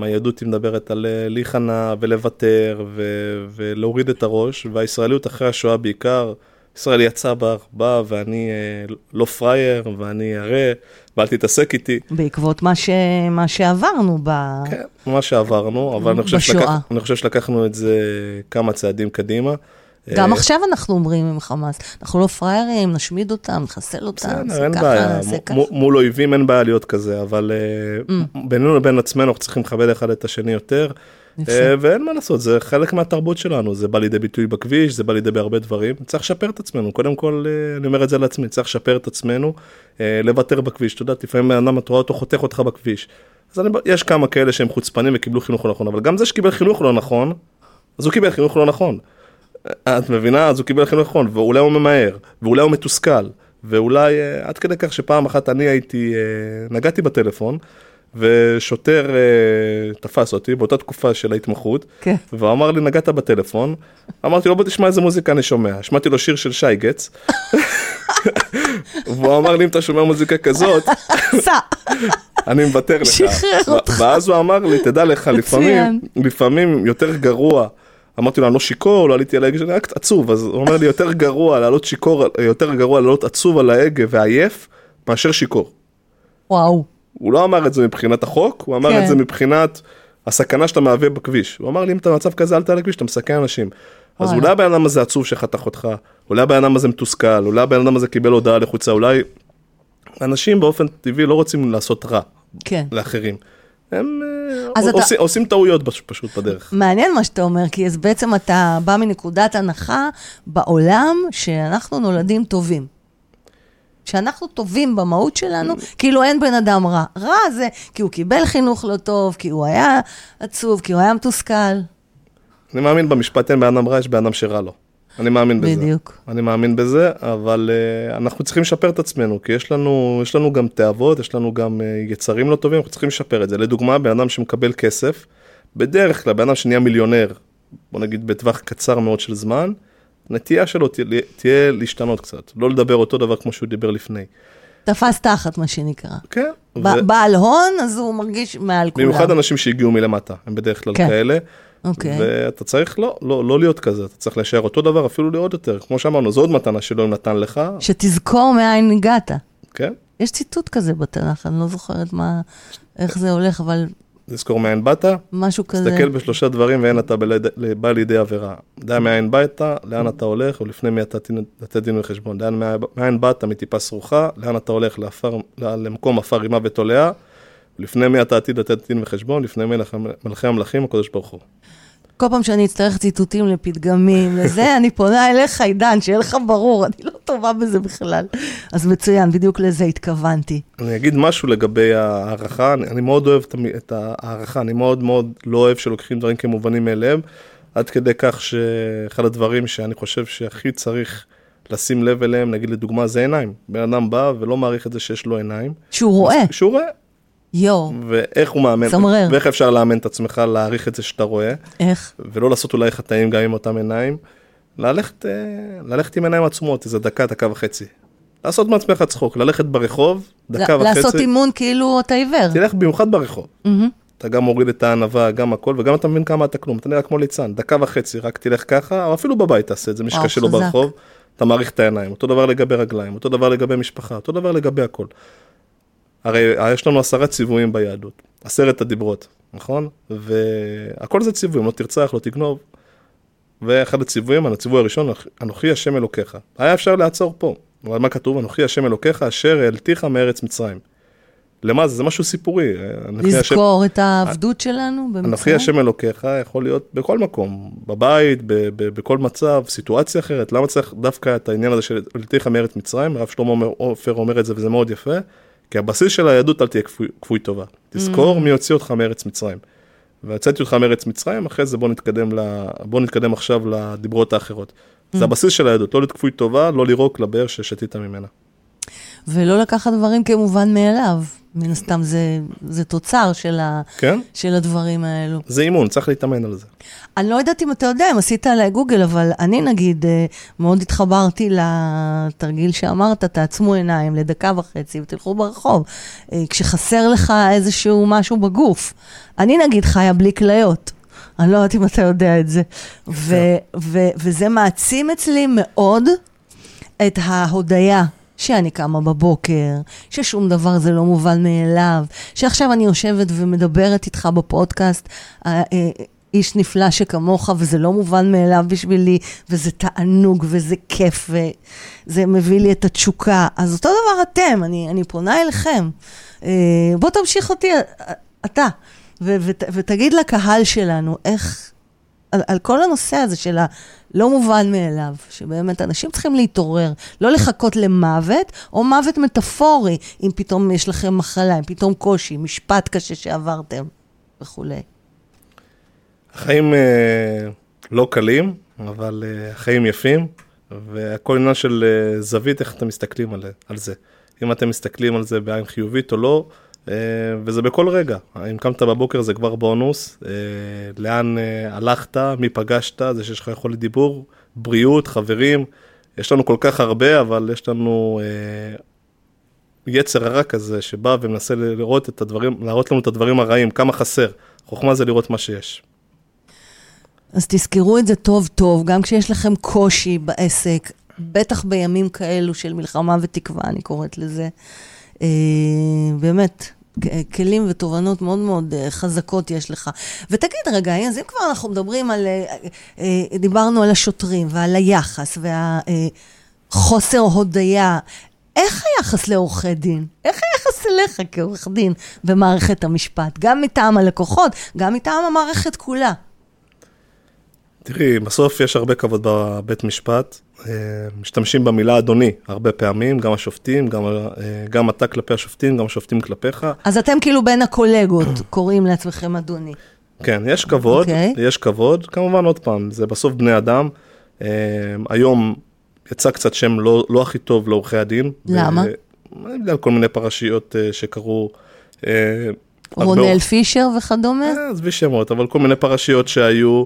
היהדות היא מדברת על אה, להיכנע ולוותר ו- ולהוריד את הראש, והישראליות אחרי השואה בעיקר, ישראל יצא בא ואני אה, לא פראייר ואני הרי, ואל תתעסק איתי. בעקבות מה, ש... מה שעברנו ב... כן, מה שעברנו, אבל אני חושב, שלקח... אני חושב שלקחנו את זה כמה צעדים קדימה. גם אה, עכשיו אנחנו אומרים עם חמאס, אנחנו לא פראיירים, נשמיד אותם, נחסל אותם, בסדר, אין בעיה, מול אויבים אין בעיה להיות כזה, אבל אה, mm. בינינו לבין עצמנו אנחנו צריכים לכבד אחד את השני יותר. אה, ואין מה לעשות, זה חלק מהתרבות שלנו, זה בא לידי ביטוי בכביש, זה בא לידי בהרבה דברים, צריך לשפר את עצמנו, קודם כל, אני אומר את זה לעצמי, צריך לשפר את עצמנו, לוותר בכביש, אתה יודע, לפעמים אדם, את רואה אותו חותך אותך בכביש. אז אני, יש כמה כאלה שהם חוצפנים וקיבלו חינוך לא נכון, אבל גם זה שקיבל חינוך לא נכון, אז הוא קיבל חינוך לא נכון. את מבינה? אז הוא קיבל חינוך נכון, ואולי הוא ממהר, ואולי הוא מתוסכל, ואולי uh, עד כדי כך שפעם אחת אני הייתי, uh, נגעתי בטלפון, ושוטר uh, תפס אותי באותה תקופה של ההתמחות, כן. והוא אמר לי, נגעת בטלפון, אמרתי לו, בוא תשמע איזה מוזיקה אני שומע, שמעתי לו שיר של שי גץ, והוא אמר לי, אם אתה שומע מוזיקה כזאת, אני מוותר לך. שחרר אותך. ואז הוא אמר לי, תדע לך, לפעמים, לפעמים יותר גרוע. אמרתי לו, אני לא שיכור, לא עליתי על ההגה, אני רק עצוב, אז הוא אומר לי, יותר גרוע לעלות שיכור, יותר גרוע לעלות עצוב על ההגה ועייף, מאשר שיכור. וואו. הוא לא אמר את זה מבחינת החוק, הוא אמר כן. את זה מבחינת הסכנה שאתה מהווה בכביש. הוא אמר לי, אם אתה במצב כזה, אל תעלה לכביש, אתה מסכן אנשים. אז וואלה. אולי הבן אדם הזה עצוב שחתך אותך, אולי הבן אדם הזה מתוסכל, אולי הבן אדם הזה קיבל הודעה לחוצה, אולי... אנשים באופן טבעי לא רוצים לעשות רע כן. לאחרים. הם אה, אז אתה- עושים, עושים טעויות פש- פשוט בדרך. מעניין מה שאתה אומר, כי אז בעצם אתה בא מנקודת הנחה בעולם שאנחנו נולדים טובים. שאנחנו טובים במהות שלנו, כאילו אין בן אדם רע. רע זה כי הוא קיבל חינוך לא טוב, כי הוא היה עצוב, כי הוא היה מתוסכל. אני מאמין במשפט אין בן אדם רע, יש בן אדם שרע לו. אני מאמין בזה. בדיוק. אני מאמין בזה, אבל uh, אנחנו צריכים לשפר את עצמנו, כי יש לנו, יש לנו גם תאוות, יש לנו גם uh, יצרים לא טובים, אנחנו צריכים לשפר את זה. לדוגמה, בן אדם שמקבל כסף, בדרך כלל, בן אדם שנהיה מיליונר, בוא נגיד בטווח קצר מאוד של זמן, הנטייה שלו תהיה, תהיה להשתנות קצת, לא לדבר אותו דבר כמו שהוא דיבר לפני. תפס תחת, מה שנקרא. כן. ב- בעל הון, אז הוא מרגיש מעל כולם. במיוחד אנשים שהגיעו מלמטה, הם בדרך כלל כן. כאלה. אוקיי. ואתה צריך לא, לא, לא להיות כזה, אתה צריך להישאר אותו דבר, אפילו לעוד יותר. כמו שאמרנו, זו עוד מתנה שאלוהים נתן לך, שתזכור מאין הגעת. כן? יש ציטוט כזה בתנ"ך, אני לא זוכרת מה, איך זה הולך, אבל לזכור מאין באת, משהו כזה. תסתכל בשלושה דברים ואין אתה בלד... בא לידי עבירה. דע מאין באת, לאן אתה הולך ולפני מי אתה לתת דין וחשבון. דע מאין- באת מטיפה סרוחה, לאן אתה הולך למקום עפר רימה ותולעה, ולפני מי אתה עתיד לתת דין וחשבון, לפני מלך, מלכי המלכים הקדוש ברוך הוא. כל פעם שאני אצטרך ציטוטים לפתגמים, לזה, אני פונה אליך, עידן, שיהיה לך ברור, אני לא טובה בזה בכלל. אז מצוין, בדיוק לזה התכוונתי. אני אגיד משהו לגבי ההערכה, אני, אני מאוד אוהב את את ההערכה, אני מאוד מאוד לא אוהב שלוקחים דברים כמובנים מאליהם, עד כדי כך שאחד הדברים שאני חושב שהכי צריך לשים לב אליהם, נגיד לדוגמה, זה עיניים. בן אדם בא ולא מעריך את זה שיש לו עיניים. שהוא רואה, שהוא רואה, יואו, ואיך הוא מאמן, צמרר. ואיך אפשר לאמן את עצמך להעריך את זה שאתה רואה, איך? ולא לעשות אולי חטאים גם עם אותם עיניים, ללכת, אה, ללכת עם עיניים עצומות, איזה דקה, דקה וחצי. לעשות מעצמך צחוק, ללכת ברחוב, דקה וחצי. לעשות אימון כאילו אתה עיוור. תלך במיוחד ברחוב. מהמם. אתה גם מוריד את הענווה, גם הכל, וגם אתה מבין כמה אתה כלום. אתה נראה כמו ליצן, דקה וחצי, רק תלך ככה, או אפילו בבית תעשה את זה, מי שקשה לו. ברחוב, אתה מעריך את העיניים. אותו דבר לגבי רגליים, אותו דבר לגבי משפחה, אותו דבר לגבי הכל. הרי יש לנו עשרה ציוויים ביהדות, עשרת הדיברות, נכון? והכל זה ציוויים, לא תרצח, לא תגנוב. ואחד הציוויים, הציווי הראשון, אנוכי השם אלוקיך. היה אפשר לעצור פה, אבל מה כתוב? אנוכי השם אלוקיך אשר העלתיך מארץ מצרים. למה זה? זה משהו סיפורי. אנוכי השם- לזכור את העבדות שלנו אנוכי במצרים. השם אלוקיך יכול להיות בכל מקום, בבית, ב- ב- בכל מצב, סיטואציה אחרת. למה צריך דווקא את העניין הזה של העלתיך מארץ מצרים? הרב שלמה עופר אומר את זה וזה מאוד יפה, כי הבסיס של היהדות אל תהיה כפוי, כפוי טובה. תזכור מי הוציא אותך מארץ מצרים. והוצאתי אותך מארץ מצרים, אחרי זה בוא נתקדם, ל... בוא נתקדם עכשיו לדיברות האחרות. זה הבסיס של היהדות, לא להיות כפוי טובה, לא לירוק לבאר ששתית ממנה. ולא לקחת דברים כמובן מאליו. מן הסתם זה, זה תוצר של, ה, כן? של הדברים האלו. זה אימון, צריך להתאמן על זה. אני לא יודעת אם אתה יודע, אם עשית עליי גוגל, אבל אני נגיד אה, מאוד התחברתי לתרגיל שאמרת, תעצמו עיניים לדקה וחצי ותלכו ברחוב. אה, כשחסר לך איזשהו משהו בגוף. אני נגיד חיה בלי כליות. אני לא יודעת אם אתה יודע את זה. ו- ו- וזה מעצים אצלי מאוד את ההודיה שאני קמה בבוקר, ששום דבר זה לא מובן מאליו, שעכשיו אני יושבת ומדברת איתך בפודקאסט, אה, אה, איש נפלא שכמוך, וזה לא מובן מאליו בשבילי, וזה תענוג, וזה כיף, וזה מביא לי את התשוקה. אז אותו דבר אתם, אני, אני פונה אליכם. אה, בוא תמשיך אותי, אתה, ותגיד לקהל שלנו איך... על, על כל הנושא הזה של הלא מובן מאליו, שבאמת אנשים צריכים להתעורר, לא לחכות למוות, או מוות מטאפורי, אם פתאום יש לכם מחלה, אם פתאום קושי, משפט קשה שעברתם, וכולי. החיים אה, לא קלים, אבל אה, החיים יפים, והכל עניין של אה, זווית, איך אתם מסתכלים על, על זה. אם אתם מסתכלים על זה בעין חיובית או לא, וזה בכל רגע. אם קמת בבוקר זה כבר בונוס, אה, לאן אה, הלכת, מי פגשת, זה שיש לך יכולת דיבור, בריאות, חברים. יש לנו כל כך הרבה, אבל יש לנו אה, יצר הרע כזה שבא ומנסה לראות את הדברים, להראות לנו את הדברים הרעים, כמה חסר. חוכמה זה לראות מה שיש. אז תזכרו את זה טוב טוב, גם כשיש לכם קושי בעסק, בטח בימים כאלו של מלחמה ותקווה, אני קוראת לזה. אה, באמת, כלים ותובנות מאוד מאוד אה, חזקות יש לך. ותגיד רגע, אז אם כבר אנחנו מדברים על, אה, אה, דיברנו על השוטרים ועל היחס והחוסר הודיה, איך היחס לעורכי דין? איך היחס אליך כעורך דין במערכת המשפט? גם מטעם הלקוחות, גם מטעם המערכת כולה. תראי, בסוף יש הרבה כבוד בבית משפט. אה, משתמשים במילה אדוני הרבה פעמים, גם השופטים, גם, אה, גם אתה כלפי השופטים, גם השופטים כלפיך. אז אתם כאילו בין הקולגות קוראים לעצמכם אדוני. כן, יש כבוד, אוקיי. יש כבוד. כמובן, עוד פעם, זה בסוף בני אדם. אה, היום יצא קצת שם לא, לא הכי טוב לעורכי הדין. למה? בגלל כל מיני פרשיות שקרו. הרבה רונל עורכ- פישר וכדומה? עזבי שמות, אבל כל מיני פרשיות שהיו,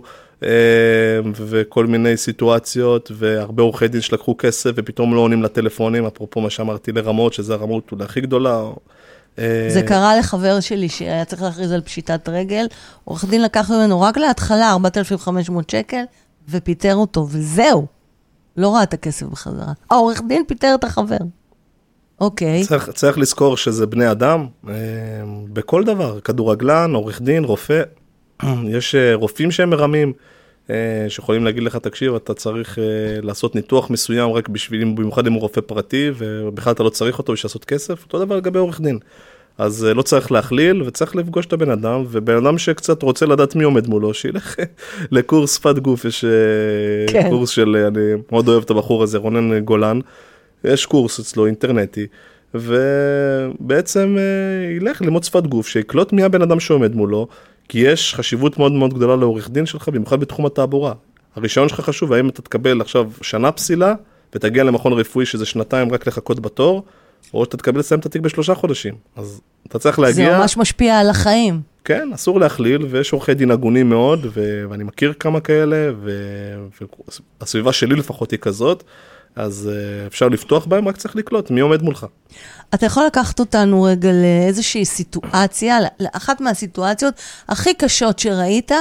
וכל מיני סיטואציות, והרבה עורכי דין שלקחו כסף ופתאום לא עונים לטלפונים, אפרופו מה שאמרתי לרמות, שזה הרמות אולי הכי גדולה. אה, זה קרה לחבר שלי שהיה צריך להכריז על פשיטת רגל, עורך דין לקח ממנו רק להתחלה 4,500 שקל, ופיטר אותו, וזהו. לא ראה את הכסף בחזרה. העורך דין פיטר את החבר. אוקיי. צריך, צריך לזכור שזה בני אדם, אה, בכל דבר, כדורגלן, עורך דין, רופא, יש אה, רופאים שהם מרמים, שיכולים להגיד לך, תקשיב, אתה צריך אה, לעשות ניתוח מסוים רק בשביל, במיוחד אם הוא רופא פרטי, ובכלל אתה לא צריך אותו בשביל לעשות כסף, אותו דבר לגבי עורך דין. אז אה, לא צריך להכליל, וצריך לפגוש את הבן אדם, ובן אדם שקצת רוצה לדעת מי עומד מולו, שילך לקורס שפת גוף, יש אה, כן. קורס של, אה, אני מאוד אוהב את הבחור הזה, רונן גולן, יש קורס אצלו אינטרנטי, ובעצם אה, ילך ללמוד שפת גוף, שיקלוט מי הבן אדם שעומד מולו, כי יש חשיבות מאוד מאוד גדולה לעורך דין שלך, במיוחד בתחום התעבורה. הרישיון שלך חשוב, האם אתה תקבל עכשיו שנה פסילה, ותגיע למכון רפואי שזה שנתיים רק לחכות בתור, או שאתה תקבל לסיים את התיק בשלושה חודשים. אז אתה צריך זה להגיע... ממש משפיע על החיים. כן, אסור להכליל, ויש עורכי דין הגונים מאוד, ו- ואני מכיר כמה כאלה, ו- והסביבה שלי לפחות היא כזאת, אז uh, אפשר לפתוח בהם, רק צריך לקלוט מי עומד מולך. אתה יכול לקחת אותנו רגע לאיזושהי סיטואציה, לאחת מהסיטואציות הכי קשות שראית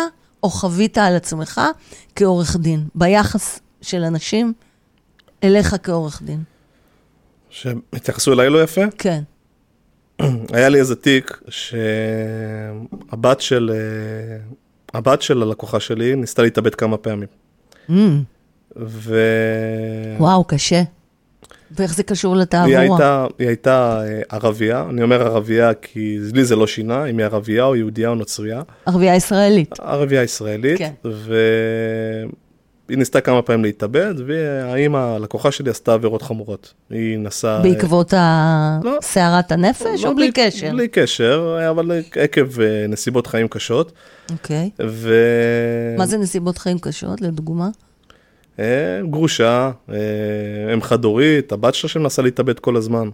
או חווית על עצמך כעורך דין, ביחס של אנשים אליך כעורך דין. שהתייחסו אליי לא יפה. כן. היה לי איזה תיק שהבת של, אה, הבת של הלקוחה שלי ניסתה להתאבד כמה פעמים. Mm, ו... וואו, קשה. ואיך זה קשור היא לתעבורה? הייתה, היא הייתה אה, ערבייה, אני אומר ערבייה כי לי זה לא שינה, אם היא ערבייה או יהודייה או נוצרייה. ערבייה ישראלית. ערבייה ישראלית, כן. והיא ניסתה כמה פעמים להתאבד, והאימא, הלקוחה שלי, עשתה עבירות חמורות. היא נסעה... בעקבות ה- לא. סערת הנפש לא, או בלי קשר? בלי קשר, אבל עקב אה, נסיבות חיים קשות. אוקיי. ו... מה זה נסיבות חיים קשות, לדוגמה? אה, גרושה, אה, אם חד-הורית, הבת שלה שמנסה להתאבד כל הזמן.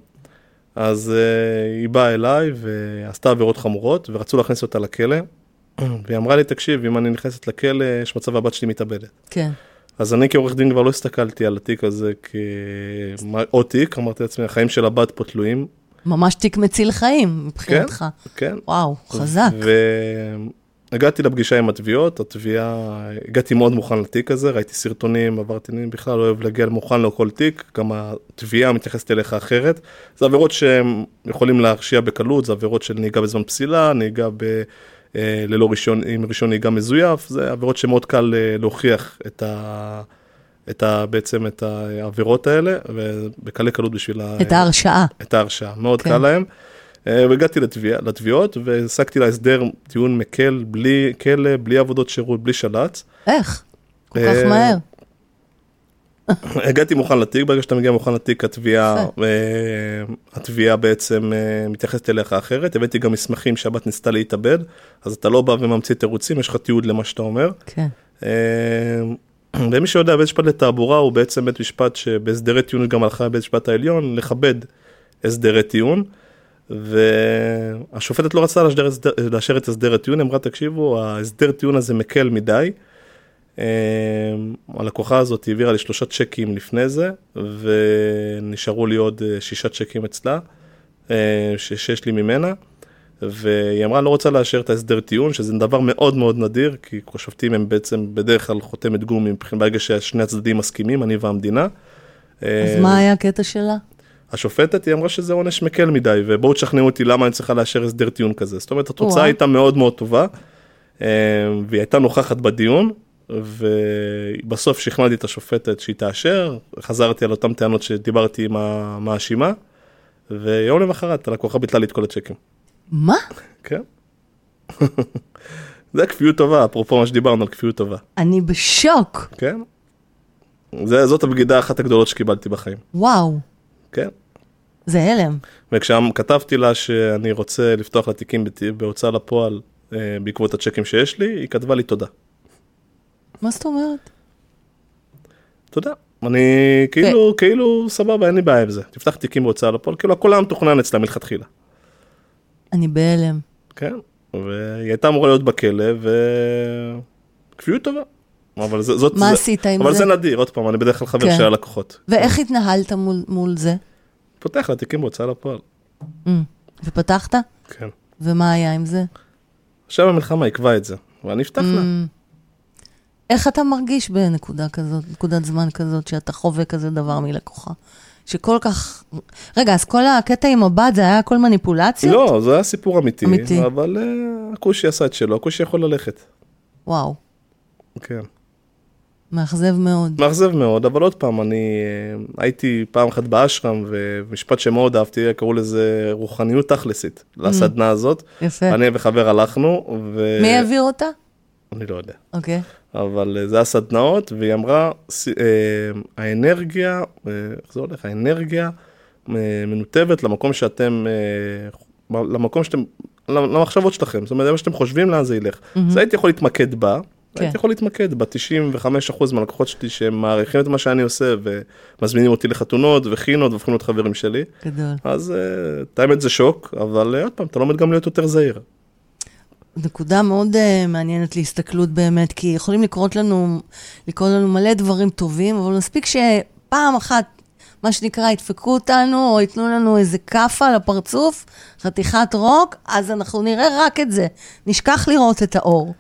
אז אה, היא באה אליי ועשתה עבירות חמורות, ורצו להכניס אותה לכלא. והיא אמרה לי, תקשיב, אם אני נכנסת לכלא, יש מצב הבת שלי מתאבדת. כן. אז אני כעורך דין כבר לא הסתכלתי על התיק הזה כעוד תיק, אמרתי לעצמי, החיים של הבת פה תלויים. ממש תיק מציל חיים, מבחינתך. כן. וואו, חזק. והגעתי לפגישה עם התביעות, התביעה, הגעתי מאוד מוכן לתיק הזה, ראיתי סרטונים, עברתי, אני בכלל לא אוהב להגיע מוכן לכל תיק, גם התביעה מתייחסת אליך אחרת. זה עבירות שהם יכולים להרשיע בקלות, זה עבירות של נהיגה בזמן פסילה, נהיגה ב... אה, ללא רישיון, עם רישיון נהיגה מזויף, זה עבירות שמאוד קל אה, להוכיח את ה... את ה, בעצם את העבירות האלה, ובקלי קלות בשביל ה- את ההרשעה. את ההרשעה, מאוד כן. קל להם. אה, והגעתי לתביע, לתביעות והשגתי לה הסדר טיעון מקל, בלי כלא, בלי עבודות שירות, בלי של"צ. איך? כל כך אה, מהר. הגעתי מוכן לתיק, ברגע שאתה מגיע מוכן לתיק, התביעה. אה, התביעה בעצם מתייחסת אליך אחרת. הבאתי גם מסמכים שהבת ניסתה להתאבד, אז אתה לא בא וממציא תירוצים, יש לך תיעוד למה שאתה אומר. כן. ומי שיודע, בית משפט לתעבורה הוא בעצם בית משפט שבהסדרי טיעון גם הלכה לבית משפט העליון לכבד הסדרי טיעון. והשופטת לא רצתה לאשר, לאשר את הסדר הטיעון, אמרה תקשיבו, ההסדר טיעון הזה מקל מדי. אה, הלקוחה הזאת העבירה לי שלושה צ'קים לפני זה, ונשארו לי עוד אה, שישה צ'קים אצלה, אה, שיש לי ממנה. והיא אמרה לא רוצה לאשר את ההסדר טיעון, שזה דבר מאוד מאוד נדיר, כי שופטים הם בעצם בדרך כלל חותמת גומי, ברגע ששני הצדדים מסכימים, אני והמדינה. אז אה, מה היה הקטע שלה? השופטת, היא אמרה שזה עונש מקל מדי, ובואו תשכנעו אותי למה אני צריכה לאשר הסדר טיעון כזה. זאת אומרת, התוצאה וואו. הייתה מאוד מאוד טובה, אה, והיא הייתה נוכחת בדיון, ובסוף שכנעתי את השופטת שהיא תאשר, חזרתי על אותן טענות שדיברתי עם המאשימה, ויום למחרת הלקוחה ביטלה לי את כל הצ'קים. מה? כן. זה כפיות טובה, אפרופו מה שדיברנו על כפיות טובה. אני בשוק. כן? זה, זאת הבגידה אחת הגדולות שקיבלתי בחיים. וואו, כן. זה הלם. וכשכתבתי לה שאני רוצה לפתוח לה תיקים בהוצאה לפועל אה, בעקבות הצ'קים שיש לי, היא כתבה לי תודה. מה זאת אומרת? תודה. אני כאילו, כאילו, סבבה, אין לי בעיה עם זה. תפתח תיקים בהוצאה לפועל, כאילו הכל היה מתוכנן אצלה מלכתחילה. אני בהלם. כן? והיא הייתה אמורה להיות בכלא, ו... כפיות טובה. אבל זה, זאת... מה זה, עשית עם אבל זה? זה נדיר, עוד פעם, אני בדרך כלל חבר כן. של הלקוחות. ואיך התנהלת מול, מול זה? פותח לה תיקים בהוצאה לפועל. Mm. ופתחת? כן. ומה היה עם זה? עכשיו המלחמה יקבע את זה, ואני אפתח לה. Mm. איך אתה מרגיש בנקודה כזאת, נקודת זמן כזאת, שאתה חווה כזה דבר מלקוחה? שכל כך... רגע, אז כל הקטע עם הבת זה היה הכל מניפולציות? לא, זה היה סיפור אמיתי, אמיתי. אבל uh, הכושי עשה את שלו, הכושי יכול ללכת. וואו, כן. מאכזב מאוד. מאכזב מאוד, אבל עוד פעם, אני אה, הייתי פעם אחת באשרם, ומשפט שמאוד אהבתי, קראו לזה רוחניות תכלסית, לסדנה הזאת. יפה. אני וחבר הלכנו, ו... מי העביר אותה? אני לא יודע. אוקיי. אבל אה, זה היה סדנאות, והיא אמרה, אה, האנרגיה, איך זה הולך? האנרגיה מנותבת למקום שאתם, למקום שאתם, למחשבות שלכם, זאת אומרת, מה שאתם חושבים, לאן זה ילך. אז הייתי יכול להתמקד בה, כן. הייתי יכול להתמקד ב-95% מהלקוחות שלי שהם מעריכים את מה שאני עושה ומזמינים אותי לחתונות וחינות והופכים להיות חברים שלי. גדול. אז אה, את האמת זה שוק, אבל אה, עוד פעם, אתה לומד גם להיות יותר זהיר. נקודה מאוד uh, מעניינת להסתכלות באמת, כי יכולים לקרות לנו, לקרות לנו מלא דברים טובים, אבל מספיק שפעם אחת, מה שנקרא, ידפקו אותנו, או ייתנו לנו איזה כאפה לפרצוף, חתיכת רוק, אז אנחנו נראה רק את זה. נשכח לראות את האור,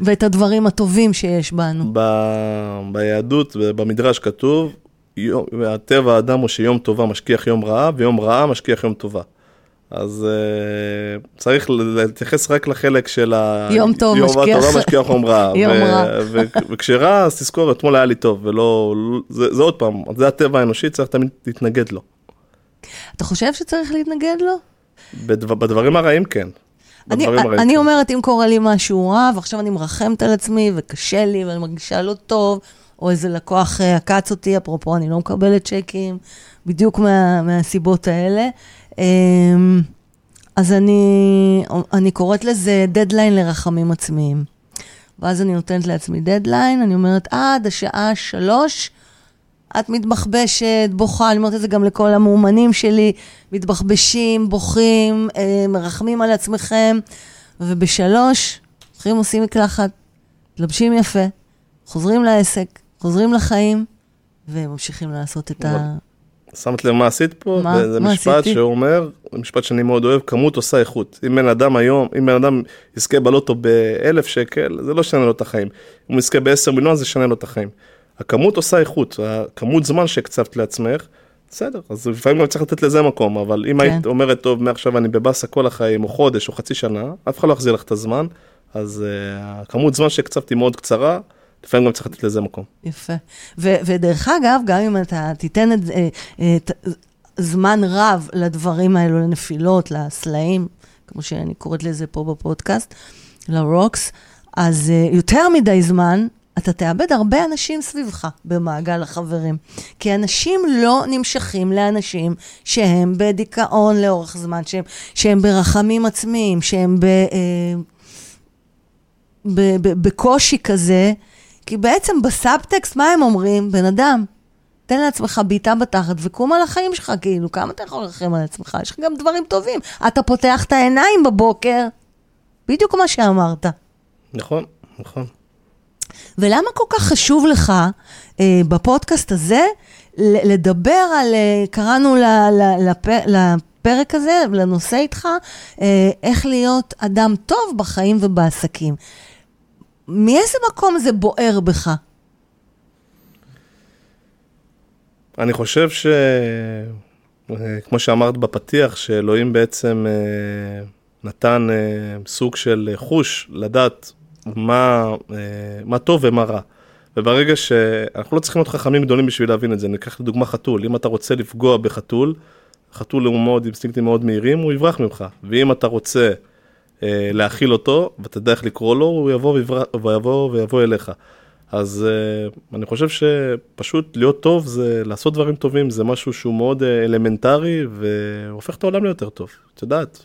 ואת הדברים הטובים שיש בנו. ב- ביהדות, במדרש כתוב, יום- הטבע האדם הוא שיום טובה משכיח יום רעה, ויום רעה משכיח יום טובה. אז uh, צריך להתייחס רק לחלק של ה... יום טוב יום משכיח- טובה משכיח יום רע. יום ו- רע. ו- וכשרע, אז תזכור, אתמול היה לי טוב, ולא... זה, זה עוד פעם, זה הטבע האנושי, צריך תמיד להתנגד לו. אתה חושב שצריך להתנגד לו? בדבר, בדברים הרעים כן. אני, אני. אומרת, אם קורה לי משהו רע, ועכשיו אני מרחמת על עצמי, וקשה לי, ואני מרגישה לא טוב, או איזה לקוח אה, עקץ אותי, אפרופו, אני לא מקבלת צ'קים, בדיוק מה, מהסיבות האלה. אמ, אז אני, אני קוראת לזה דדליין לרחמים עצמיים. ואז אני נותנת לעצמי דדליין, אני אומרת, עד השעה שלוש, את מתבחבשת, בוכה, אני אומרת את זה גם לכל המאומנים שלי, מתבחבשים, בוכים, אה, מרחמים על עצמכם, ובשלוש, הולכים עושים מקלחת, מתלבשים יפה, חוזרים לעסק, חוזרים לחיים, וממשיכים לעשות את ה... שמת לב מה עשית פה? מה? זה, זה מה משפט עשיתי? שאומר, משפט שאני מאוד אוהב, כמות עושה איכות. אם בן אדם היום, אם בן אדם יזכה בלוטו באלף שקל, זה לא ישנה לו את החיים. אם הוא יזכה בעשר מיליון, זה ישנה לו את החיים. הכמות עושה איכות, הכמות זמן שהקצבת לעצמך, בסדר, אז לפעמים גם צריך לתת לזה מקום, אבל אם כן. היית אומרת, טוב, מעכשיו אני בבאסה כל החיים, או חודש, או חצי שנה, אף אחד לא יחזיר לך את הזמן, אז uh, הכמות זמן שהקצבתי מאוד קצרה, לפעמים גם צריך לתת לזה מקום. יפה. ו- ודרך אגב, גם אם אתה תיתן את, אה, אה, ת- זמן רב לדברים האלו, לנפילות, לסלעים, כמו שאני קוראת לזה פה בפודקאסט, לרוקס, אז אה, יותר מדי זמן, אתה תאבד הרבה אנשים סביבך במעגל החברים. כי אנשים לא נמשכים לאנשים שהם בדיכאון לאורך זמן, שהם, שהם ברחמים עצמיים, שהם ב... אה, ב- ב- בקושי כזה, כי בעצם בסאבטקסט, מה הם אומרים? בן אדם, תן לעצמך בעיטה בתחת וקום על החיים שלך, כאילו, כמה אתה יכול לרחם על עצמך? יש לך גם דברים טובים. אתה פותח את העיניים בבוקר, בדיוק מה שאמרת. נכון, נכון. ולמה כל כך חשוב לך אה, בפודקאסט הזה לדבר על, אה, קראנו ל- ל- לפ- לפרק הזה, לנושא איתך, אה, איך להיות אדם טוב בחיים ובעסקים. מאיזה מקום זה בוער בך? אני חושב ש... אה, כמו שאמרת בפתיח, שאלוהים בעצם נתן סוג של חוש לדעת מה, מה טוב ומה רע. וברגע שאנחנו לא צריכים להיות חכמים גדולים בשביל להבין את זה, ניקח לדוגמה חתול, אם אתה רוצה לפגוע בחתול, חתול הוא מאוד אינסטינקטים מאוד מהירים, הוא יברח ממך. ואם אתה רוצה אה, להאכיל אותו, ואתה יודע איך לקרוא לו, הוא יבוא ויברח, ויבוא ויבוא אליך. אז uh, אני חושב שפשוט להיות טוב זה לעשות דברים טובים, זה משהו שהוא מאוד uh, אלמנטרי והופך את העולם ליותר טוב. את יודעת,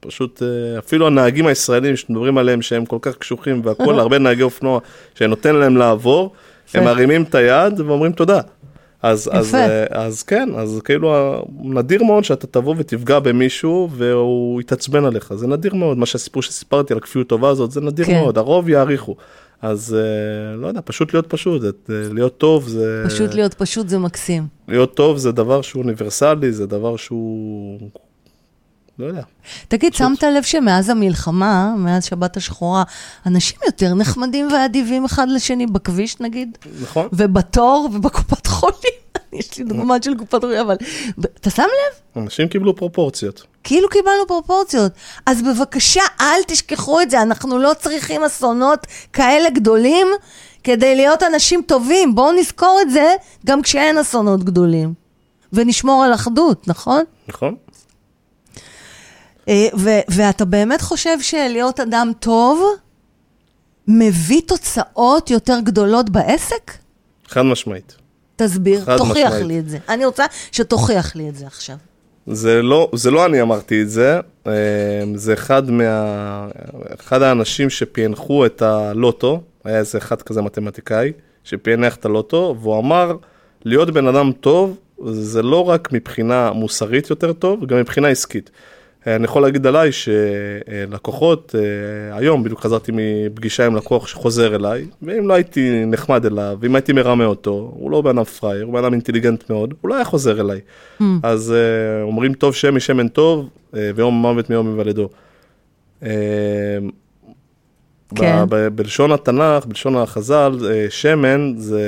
פשוט uh, אפילו הנהגים הישראלים שמדברים עליהם שהם כל כך קשוחים והכול, הרבה נהגי אופנוע שנותן להם לעבור, הם מרימים את היד ואומרים תודה. אז, אז, אז כן, אז כאילו נדיר מאוד שאתה תבוא ותפגע במישהו והוא יתעצבן עליך, זה נדיר מאוד, מה שהסיפור שסיפרתי על כפיות טובה הזאת, זה נדיר כן. מאוד, הרוב יעריכו. אז אה, לא יודע, פשוט להיות פשוט, אה, להיות טוב זה... פשוט להיות פשוט זה מקסים. להיות טוב זה דבר שהוא אוניברסלי, זה דבר שהוא... לא יודע. תגיד, פשוט... שמת לב שמאז המלחמה, מאז שבת השחורה, אנשים יותר נחמדים ואדיבים אחד לשני בכביש נגיד? נכון. ובתור ובקופת חולים? יש לי דוגמה של קופת חולים, אבל... אתה שם לב? אנשים קיבלו פרופורציות. כאילו קיבלנו פרופורציות. אז בבקשה, אל תשכחו את זה, אנחנו לא צריכים אסונות כאלה גדולים כדי להיות אנשים טובים. בואו נזכור את זה גם כשאין אסונות גדולים. ונשמור על אחדות, נכון? נכון. אה, ואתה באמת חושב שלהיות אדם טוב מביא תוצאות יותר גדולות בעסק? חד משמעית. תסביר, תוכיח משמעית. לי את זה. אני רוצה שתוכיח לי את זה עכשיו. זה לא, זה לא אני אמרתי את זה, אה, זה אחד, מה, אחד האנשים שפענחו את הלוטו, היה איזה אחד כזה מתמטיקאי, שפענח את הלוטו, והוא אמר, להיות בן אדם טוב, זה לא רק מבחינה מוסרית יותר טוב, גם מבחינה עסקית. אה, אני יכול להגיד עליי שלקוחות, אה, היום בדיוק חזרתי מפגישה עם לקוח שחוזר אליי, ואם לא הייתי נחמד אליו, ואם הייתי מרמה אותו, הוא לא בן אדם פראייר, הוא בן אדם אינטליגנט מאוד, הוא לא היה חוזר אליי. Mm. אז אה, אומרים טוב שם משמן טוב, ויום מוות מיום היוולדו. כן. ב- בלשון התנ"ך, בלשון החז"ל, שמן זה,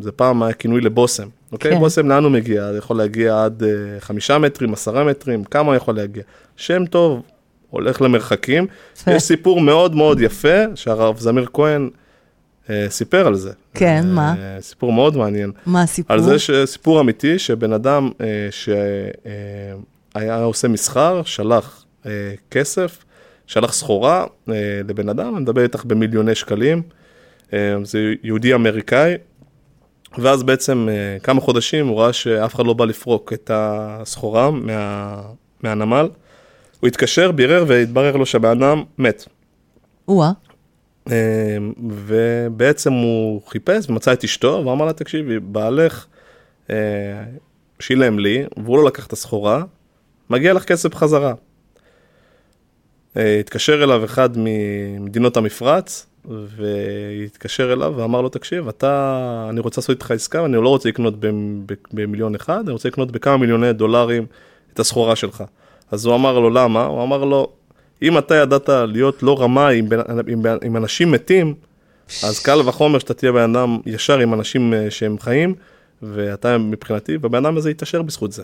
זה פעם היה כינוי לבושם. אוקיי? כן. בושם לאן הוא מגיע? זה יכול להגיע עד uh, חמישה מטרים, עשרה מטרים, כמה יכול להגיע? שם טוב, הולך למרחקים. יש סיפור מאוד מאוד יפה, שהרב זמיר כהן uh, סיפר על זה. כן, uh, מה? סיפור מאוד מעניין. מה הסיפור? על זה שסיפור אמיתי, שבן אדם uh, שהיה uh, עושה מסחר, שלח uh, כסף, שלח סחורה uh, לבן אדם, אני מדבר איתך במיליוני שקלים. Uh, זה יהודי אמריקאי, ואז בעצם אה, כמה חודשים הוא ראה שאף אחד לא בא לפרוק את הסחורה מה, מהנמל. הוא התקשר, בירר והתברר לו שהבן אדם מת. או-אה. ובעצם הוא חיפש ומצא את אשתו ואמר לה, תקשיבי, בעלך אה, שילם לי והוא לא לקח את הסחורה, מגיע לך כסף בחזרה. התקשר אליו אחד ממדינות המפרץ, והתקשר אליו ואמר לו, תקשיב, אתה, אני רוצה לעשות איתך עסקה, אני לא רוצה לקנות במיליון אחד, אני רוצה לקנות בכמה מיליוני דולרים את הסחורה שלך. אז הוא אמר לו, למה? הוא אמר לו, אם אתה ידעת להיות לא רמה עם, עם, עם אנשים מתים, אז קל וחומר שאתה תהיה בן אדם ישר עם אנשים אה, שהם חיים, ואתה מבחינתי, והבן אדם הזה יתעשר בזכות זה.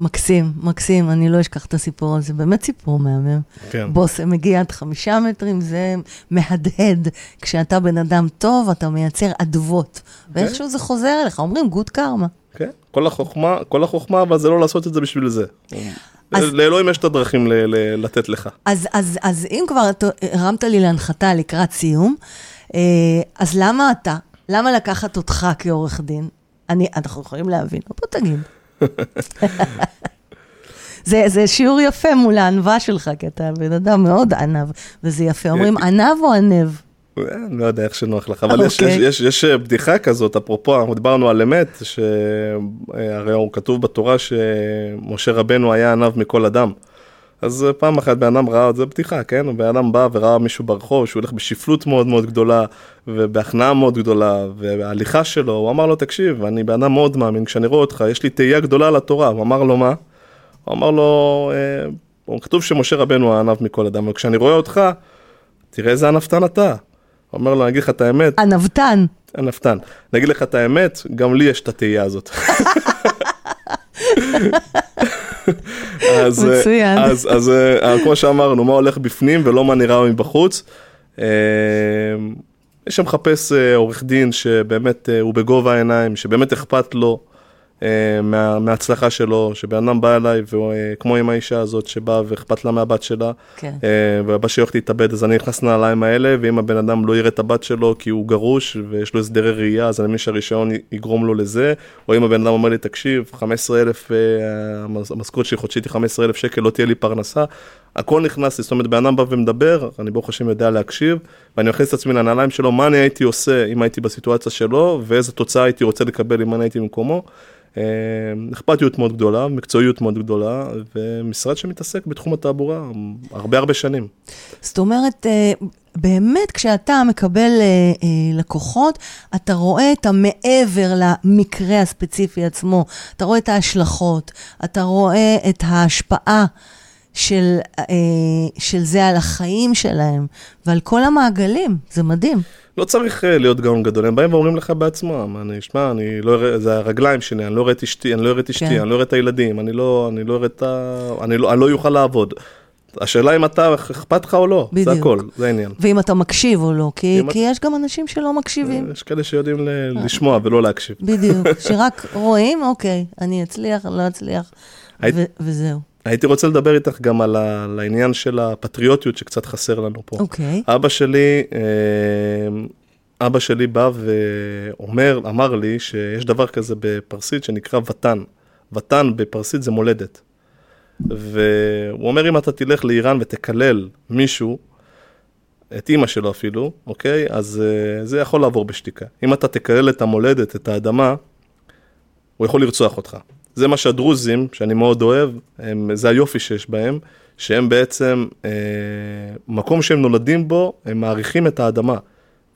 מקסים, מקסים, אני לא אשכח את הסיפור הזה, באמת סיפור מהמם. כן. בוס מגיע עד חמישה מטרים, זה מהדהד. כשאתה בן אדם טוב, אתה מייצר אדוות. כן. ואיכשהו זה חוזר אליך, אומרים גוד קרמה. כן, כל החוכמה, כל החוכמה, אבל זה לא לעשות את זה בשביל זה. אז, לאלוהים יש את הדרכים ל- ל- לתת לך. אז, אז, אז אם כבר הרמת לי להנחתה לקראת סיום, אה, אז למה אתה, למה לקחת אותך כעורך דין? אני, אנחנו יכולים להבין, בוא תגיד. זה, זה שיעור יפה מול הענווה שלך, כי אתה בן אדם מאוד ענב, וזה יפה. אומרים ענב או ענב? אני לא יודע איך שנוח לך, אבל יש, יש, יש, יש בדיחה כזאת, אפרופו, אנחנו דיברנו על אמת, שהרי הוא כתוב בתורה שמשה רבנו היה ענב מכל אדם. אז פעם אחת בן אדם ראה, זה בדיחה, כן? בן אדם בא וראה מישהו ברחוב שהוא הולך בשפלות מאוד מאוד גדולה ובהכנעה מאוד גדולה וההליכה שלו, הוא אמר לו, תקשיב, אני בן אדם מאוד מאמין, כשאני רואה אותך, יש לי תהייה גדולה לתורה. הוא אמר לו, מה? הוא אמר לו, אה, כתוב שמשה רבנו הענב מכל אדם, אבל כשאני רואה אותך, תראה איזה ענוותן אתה. הוא אומר לו, אני אגיד לך את האמת, ענוותן. ענוותן. אני אגיד לך את האמת, גם לי יש את התהייה הזאת. אז, אה, מצוין. אז, אז אה, כמו שאמרנו, מה הולך בפנים ולא מה נראה מבחוץ. אה, מי שמחפש אה, עורך דין שבאמת אה, הוא בגובה העיניים, שבאמת אכפת לו אה, מה, מההצלחה שלו, שבן אדם בא אליי, וכמו עם האישה הזאת שבאה ואכפת לה מהבת שלה, כן. אה, והבת שלי הולכת להתאבד, אז אני נכנס לנעליים האלה, ואם הבן אדם לא יראה את הבת שלו כי הוא גרוש ויש לו הסדרי ראייה, אז אני מבין שהרישיון יגרום לו לזה, או אם הבן אדם אומר לי, תקשיב, 15,000, אה, המס- המשכורת שלי חודשית היא 15,000 שקל, לא תהיה לי פרנסה. הכל נכנס לי, זאת אומרת, בן אדם בא ומדבר, אני ברוך השם יודע להקשיב, ואני מכניס את עצמי לנעליים שלו, מה אני הייתי עושה אם הייתי בסיטואציה שלו, ואיזה תוצאה הייתי רוצה לקבל אם אני הייתי במקומו. אה, אכפתיות מאוד גדולה, מקצועיות מאוד גדולה, ומשרד שמתעסק בתחום התעבורה הרבה הרבה שנים. זאת אומרת, אה, באמת כשאתה מקבל אה, לקוחות, אתה רואה את המעבר למקרה הספציפי עצמו, אתה רואה את ההשלכות, אתה רואה את ההשפעה של, אה, של זה על החיים שלהם ועל כל המעגלים, זה מדהים. לא צריך אה, להיות גאון גדול, הם באים ואומרים לך בעצמם, אני, שמע, אני לא אראה, זה הרגליים שלי, אני לא אראה את אשתי, אני לא אראה את אשתי, כן. אני לא אראה את הילדים, אני לא, אני לא אראה את ה... אני לא, אני לא אוכל לעבוד. השאלה אם אתה, אכפת לך או לא, בדיוק. זה הכל, זה העניין. ואם אתה מקשיב או לא, כי, כי יש גם אנשים שלא מקשיבים. יש כאלה שיודעים ל- לשמוע ולא להקשיב. בדיוק, שרק רואים, אוקיי, אני אצליח, לא אצליח, היית- ו- וזהו. הייתי רוצה לדבר איתך גם על, ה, על העניין של הפטריוטיות שקצת חסר לנו פה. אוקיי. אבא שלי, אה, אבא שלי בא ואומר, אמר לי שיש דבר כזה בפרסית שנקרא ותן. ותן בפרסית זה מולדת. והוא אומר, אם אתה תלך לאיראן ותקלל מישהו, את אימא שלו אפילו, אוקיי? אז uh, זה יכול לעבור בשתיקה. אם אתה תקלל את המולדת, את האדמה, הוא יכול לרצוח אותך. זה מה שהדרוזים, שאני מאוד אוהב, הם, זה היופי שיש בהם, שהם בעצם, אה, מקום שהם נולדים בו, הם מעריכים את האדמה.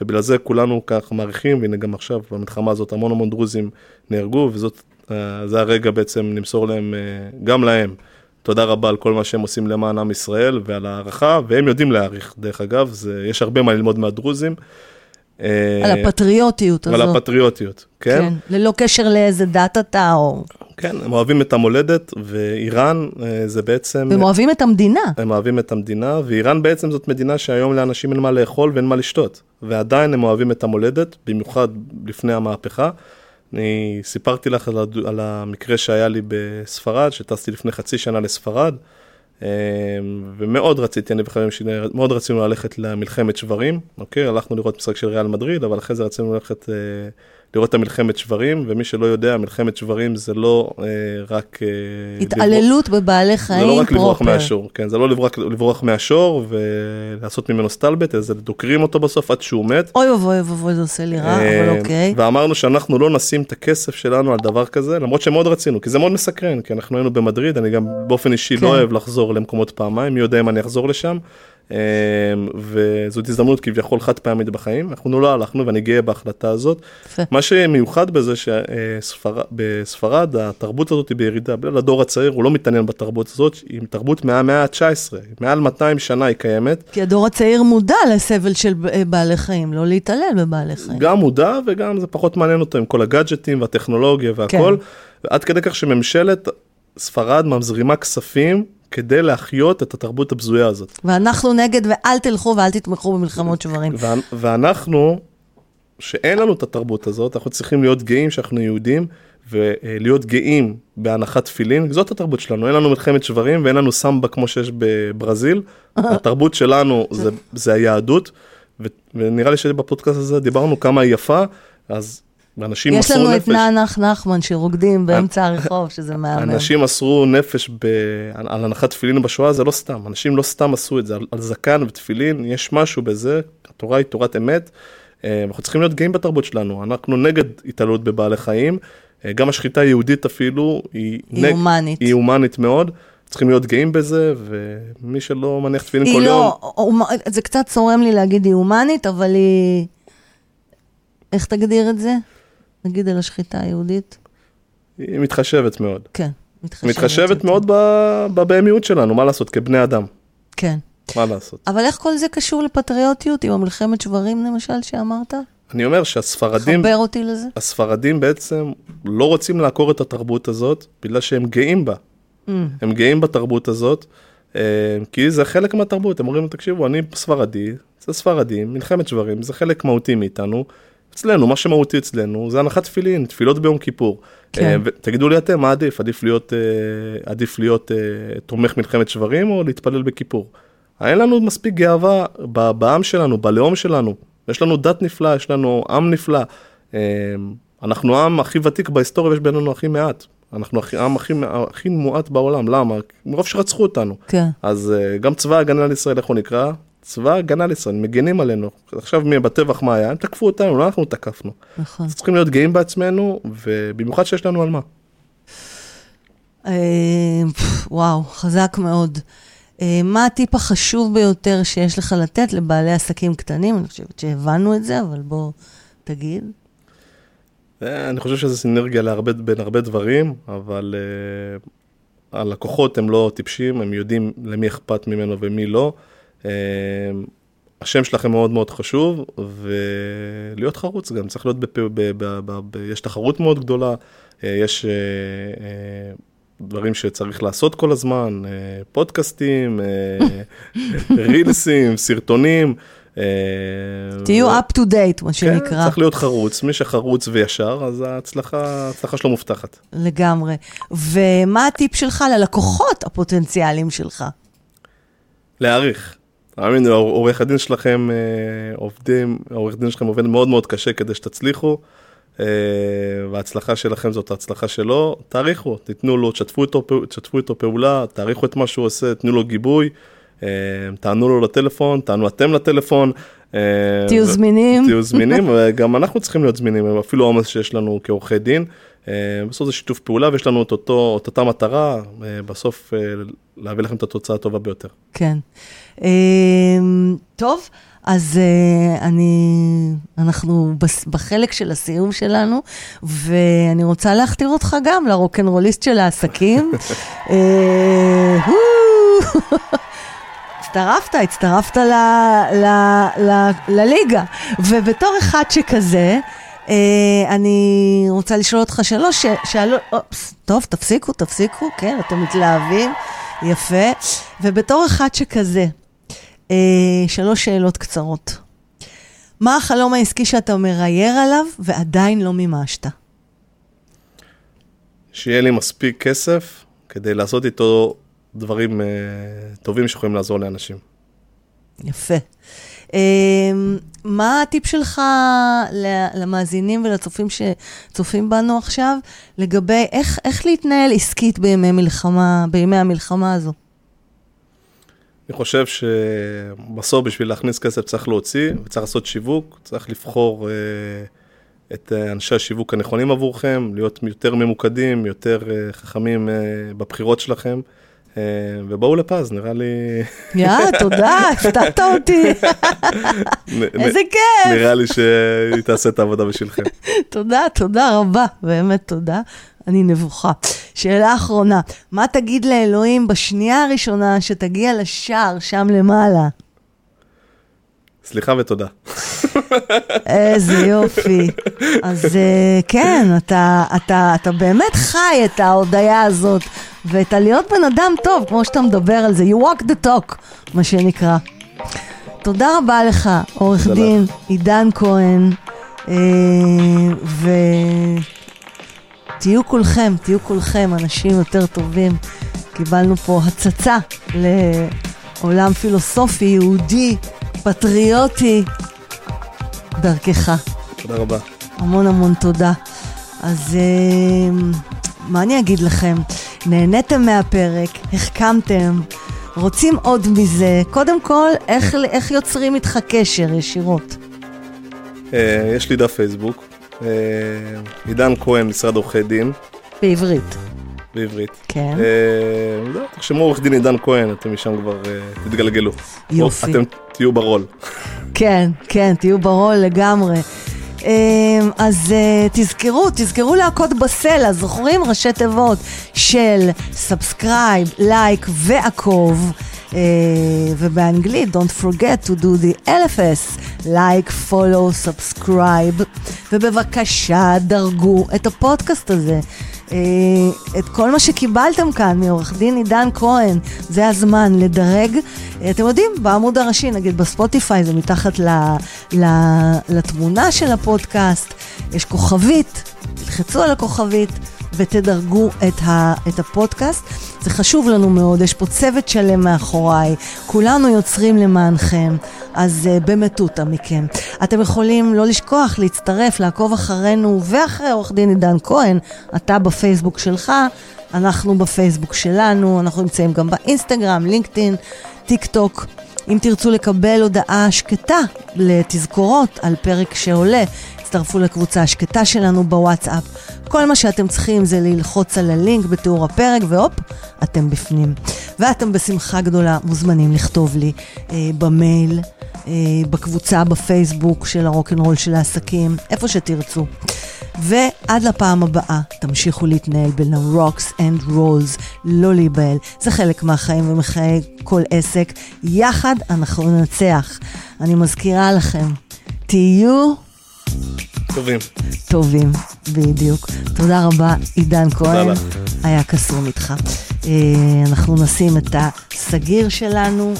ובגלל זה כולנו כך מעריכים, והנה גם עכשיו, במלחמה הזאת, המון המון דרוזים נהרגו, וזאת, אה, זה הרגע בעצם למסור להם, אה, גם להם, תודה רבה על כל מה שהם עושים למען עם ישראל ועל הערכה, והם יודעים להעריך, דרך אגב, זה, יש הרבה מה ללמוד מהדרוזים. אה, על הפטריוטיות הזאת. הפטריוטיות, כן? כן. ללא קשר לאיזה דת אתה, או... כן, הם אוהבים את המולדת, ואיראן אה, זה בעצם... והם אוהבים את המדינה. הם אוהבים את המדינה, ואיראן בעצם זאת מדינה שהיום לאנשים אין מה לאכול ואין מה לשתות. ועדיין הם אוהבים את המולדת, במיוחד לפני המהפכה. אני סיפרתי לך על, הד... על המקרה שהיה לי בספרד, שטסתי לפני חצי שנה לספרד, אה, ומאוד רציתי, אני וחברים שלי, מאוד רצינו ללכת למלחמת שברים, אוקיי? הלכנו לראות משחק של ריאל מדריד, אבל אחרי זה רצינו ללכת אה, לראות את המלחמת שברים, ומי שלא יודע, מלחמת שברים זה לא אה, רק... אה, התעללות בבעלי חיים זה לא רק לברוח פרופר. מהשור, כן, זה לא לברוח, לברוח מהשור ולעשות ממנו סטלבט, אלא דוקרים אותו בסוף עד שהוא מת. אוי ואבוי ואבוי, זה עושה לי רע, אה, אבל אוקיי. ואמרנו שאנחנו לא נשים את הכסף שלנו על דבר כזה, למרות שמאוד רצינו, כי זה מאוד מסקרן, כי אנחנו היינו במדריד, אני גם באופן אישי כן. לא אוהב לחזור למקומות פעמיים, מי יודע אם אני אחזור לשם. אה, וזאת הזדמנות כביכול חד פעמית בחיים, אנחנו לא הלכנו ואני גאה בהחלטה הזאת. מה שמיוחד בזה שבספרד התרבות הזאת היא בירידה, בגלל הדור הצעיר הוא לא מתעניין בתרבות הזאת, היא תרבות מהמאה ה-19, מעל 200 שנה היא קיימת, כי הדור הצעיר מודע לסבל של ב- בעלי חיים, לא להתעלל בבעלי חיים. גם מודע וגם זה פחות מעניין אותו עם כל הגאדג'טים והטכנולוגיה והכל, ועד כדי כך שממשלת ספרד מזרימה כספים כדי להחיות את התרבות הבזויה הזאת. ואנחנו נגד, ואל תלכו ואל תתמכו במלחמות שברים. וה- ואנחנו, שאין לנו את התרבות הזאת, אנחנו צריכים להיות גאים שאנחנו יהודים, ולהיות גאים בהנחת תפילין, זאת התרבות שלנו, אין לנו מלחמת שברים ואין לנו סמבה כמו שיש בברזיל, התרבות שלנו זה, זה היהדות, ו- ונראה לי שבפודקאסט הזה דיברנו כמה היא יפה, אז אנשים יש מסרו לנו נפש. את נענך נחמן שרוקדים באמצע הרחוב, שזה מהמם. אנשים מסרו נפש ב... על הנחת תפילין בשואה, זה לא סתם, אנשים לא סתם עשו את זה, על, על זקן ותפילין, יש משהו בזה, התורה היא תורת אמת, אה, אנחנו צריכים להיות גאים בתרבות שלנו, אנחנו נגד התעללות בבעלי חיים, אה, גם השחיטה היהודית אפילו, היא, היא הומנית. היא הומנית מאוד, צריכים להיות גאים בזה, ומי שלא מניח תפילין כל היא יום, לא, הומ- זה קצת צורם לי להגיד היא הומנית, אבל היא... איך תגדיר את זה? נגיד על השחיטה היהודית? היא מתחשבת מאוד. כן, מתחשבת. מתחשבת. מאוד בבהמיות שלנו, מה לעשות, כבני אדם, כן. מה לעשות. אבל איך כל זה קשור לפטריוטיות, עם המלחמת שברים למשל, שאמרת? אני אומר שהספרדים, חבר אותי לזה. הספרדים בעצם לא רוצים לעקור את התרבות הזאת, בגלל שהם גאים בה. Mm. הם גאים בתרבות הזאת, אה, כי זה חלק מהתרבות, הם אומרים, תקשיבו, אני ספרדי, זה ספרדים, מלחמת שברים, זה חלק מהותי מאיתנו. אצלנו, מה שמהותי אצלנו זה הנחת תפילין, תפילות ביום כיפור. כן. אה, ותגידו לי אתם, מה עדיף? עדיף להיות, אה, עדיף להיות אה, תומך מלחמת שברים או להתפלל בכיפור? אין לנו מספיק גאווה בעם שלנו, בלאום שלנו. יש לנו דת נפלאה, יש לנו עם נפלא. אנחנו העם הכי ותיק בהיסטוריה ויש בינינו הכי מעט. אנחנו העם הכי, הכי מועט בעולם, למה? מרוב שרצחו אותנו. כן. אז גם צבא ההגנה לישראל, איך הוא נקרא? צבא ההגנה לישראל, מגנים עלינו. עכשיו בטבח מה היה? הם תקפו אותנו, לא אנחנו תקפנו. נכון. אז צריכים להיות גאים בעצמנו, ובמיוחד שיש לנו על מה. אה, וואו, חזק מאוד. אה, מה הטיפ החשוב ביותר שיש לך לתת לבעלי עסקים קטנים? אני חושבת שהבנו את זה, אבל בוא תגיד. אה, אני חושב שזה סינרגיה להרבה, בין הרבה דברים, אבל uh, הלקוחות הם לא טיפשים, הם יודעים למי אכפת ממנו ומי לא. Uh, השם שלכם מאוד מאוד חשוב, ולהיות חרוץ גם, צריך להיות, בפ... ב... ב... ב... ב... יש תחרות מאוד גדולה, uh, יש uh, uh, דברים שצריך לעשות כל הזמן, פודקאסטים, רילסים, סרטונים. תהיו up to date, מה כן, שנקרא. צריך להיות חרוץ, מי שחרוץ וישר, אז ההצלחה, ההצלחה שלו מובטחת. לגמרי. ומה הטיפ שלך ללקוחות הפוטנציאליים שלך? להעריך. תאמינו, עורך הדין שלכם אה, עובדים, העורך דין שלכם עובד מאוד מאוד קשה כדי שתצליחו, אה, וההצלחה שלכם זאת ההצלחה שלו, תעריכו, תיתנו לו, תשתפו איתו, תשתפו איתו פעולה, תעריכו את מה שהוא עושה, תנו לו גיבוי, אה, תענו לו לטלפון, תענו אתם לטלפון. תהיו זמינים. תהיו זמינים, וגם אנחנו צריכים להיות זמינים, אפילו העומס שיש לנו כעורכי דין. אה, בסוף זה שיתוף פעולה ויש לנו את, אותו, את אותה מטרה, אה, בסוף אה, להביא לכם את התוצאה הטובה ביותר. כן. טוב, אז אני, אנחנו בחלק של הסיום שלנו, ואני רוצה להכתיר אותך גם לרוקנרוליסט של העסקים. הצטרפת, הצטרפת לליגה. ובתור אחד שכזה, אני רוצה לשאול אותך שאלות, ש, שאלו, אופס, טוב, תפסיקו, תפסיקו, כן, אתם מתלהבים, יפה. ובתור אחד שכזה, אה, שלוש שאלות קצרות. מה החלום העסקי שאתה מראייר עליו ועדיין לא מימשת? שיהיה לי מספיק כסף כדי לעשות איתו דברים אה, טובים שיכולים לעזור לאנשים. יפה. אה, מה הטיפ שלך למאזינים ולצופים שצופים בנו עכשיו, לגבי איך, איך להתנהל עסקית בימי מלחמה, בימי המלחמה הזו? אני חושב שבסוף בשביל להכניס כסף צריך להוציא וצריך לעשות שיווק, צריך לבחור אה, את אה, אנשי השיווק הנכונים עבורכם, להיות יותר ממוקדים, יותר אה, חכמים אה, בבחירות שלכם. אה, ובואו לפז, נראה לי... יא, תודה, הפתעת אותי, איזה כיף. נראה לי שהיא תעשה את העבודה בשבילכם. תודה, תודה רבה, באמת תודה. אני נבוכה. שאלה אחרונה, מה תגיד לאלוהים בשנייה הראשונה שתגיע לשער שם למעלה? סליחה ותודה. איזה יופי. אז אה, כן, אתה, אתה, אתה באמת חי את ההודיה הזאת, ואת הלהיות בן אדם טוב, כמו שאתה מדבר על זה. You walk the talk, מה שנקרא. תודה רבה לך, עורך דין עידן כהן, אה, ותהיו כולכם, תהיו כולכם אנשים יותר טובים. קיבלנו פה הצצה לעולם פילוסופי, יהודי, פטריוטי, דרכך. תודה רבה. המון המון תודה. אז אה, מה אני אגיד לכם? נהניתם מהפרק, החכמתם, רוצים עוד מזה. קודם כל, איך, איך יוצרים איתך קשר ישירות? אה, יש לי דף פייסבוק, אה, עידן כהן, משרד עורכי דין, בעברית. בעברית. כן. אה, זהו, תרשמו עורך דין עידן כהן, אתם משם כבר תתגלגלו. יופי. אתם תהיו ברול. כן, כן, תהיו ברול לגמרי. אמ, אז אה, תזכרו, תזכרו להכות בסלע, זוכרים? ראשי תיבות של subscribe, like ועקוב. אה, ובאנגלית, Don't forget to do the LFS, like, follow, subscribe, ובבקשה דרגו את הפודקאסט הזה. אה, את כל מה שקיבלתם כאן מעורך דין עידן כהן, זה הזמן לדרג. Uh, אתם יודעים, בעמוד הראשי, נגיד בספוטיפיי, זה מתחת ל, ל, לתמונה של הפודקאסט, יש כוכבית, תלחצו על הכוכבית. ותדרגו את, ה, את הפודקאסט. זה חשוב לנו מאוד, יש פה צוות שלם מאחוריי, כולנו יוצרים למענכם, אז uh, במטותא מכם. אתם יכולים לא לשכוח להצטרף, לעקוב אחרינו ואחרי עורך דין עידן כהן, אתה בפייסבוק שלך, אנחנו בפייסבוק שלנו, אנחנו נמצאים גם באינסטגרם, לינקדאין, טיק טוק. אם תרצו לקבל הודעה שקטה לתזכורות על פרק שעולה, הצטרפו לקבוצה השקטה שלנו בוואטסאפ. כל מה שאתם צריכים זה ללחוץ על הלינק בתיאור הפרק, והופ, אתם בפנים. ואתם בשמחה גדולה מוזמנים לכתוב לי אה, במייל, אה, בקבוצה בפייסבוק של הרוקנרול של העסקים, איפה שתרצו. ועד לפעם הבאה, תמשיכו להתנהל בין ה-rocks and rolls, לא להיבהל. זה חלק מהחיים ומחיי כל עסק. יחד אנחנו ננצח. אני מזכירה לכם, תהיו... טובים. טובים, בדיוק. תודה רבה, עידן כהן. לך. היה קסום איתך. אה, אנחנו נשים את הסגיר שלנו,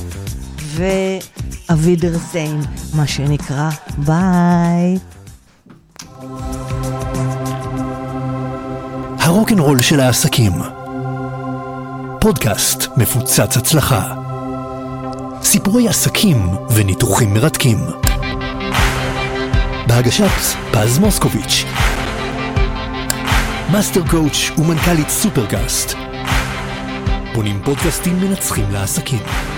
ואבידר זיין, מה שנקרא. ביי. הרוקנרול של העסקים. פודקאסט מפוצץ הצלחה. סיפורי עסקים וניתוחים מרתקים. בהגשת פז מוסקוביץ'. Master Coach ומנכ"לית סופרקאסט. בונים פודקאסטים מנצחים לעסקים.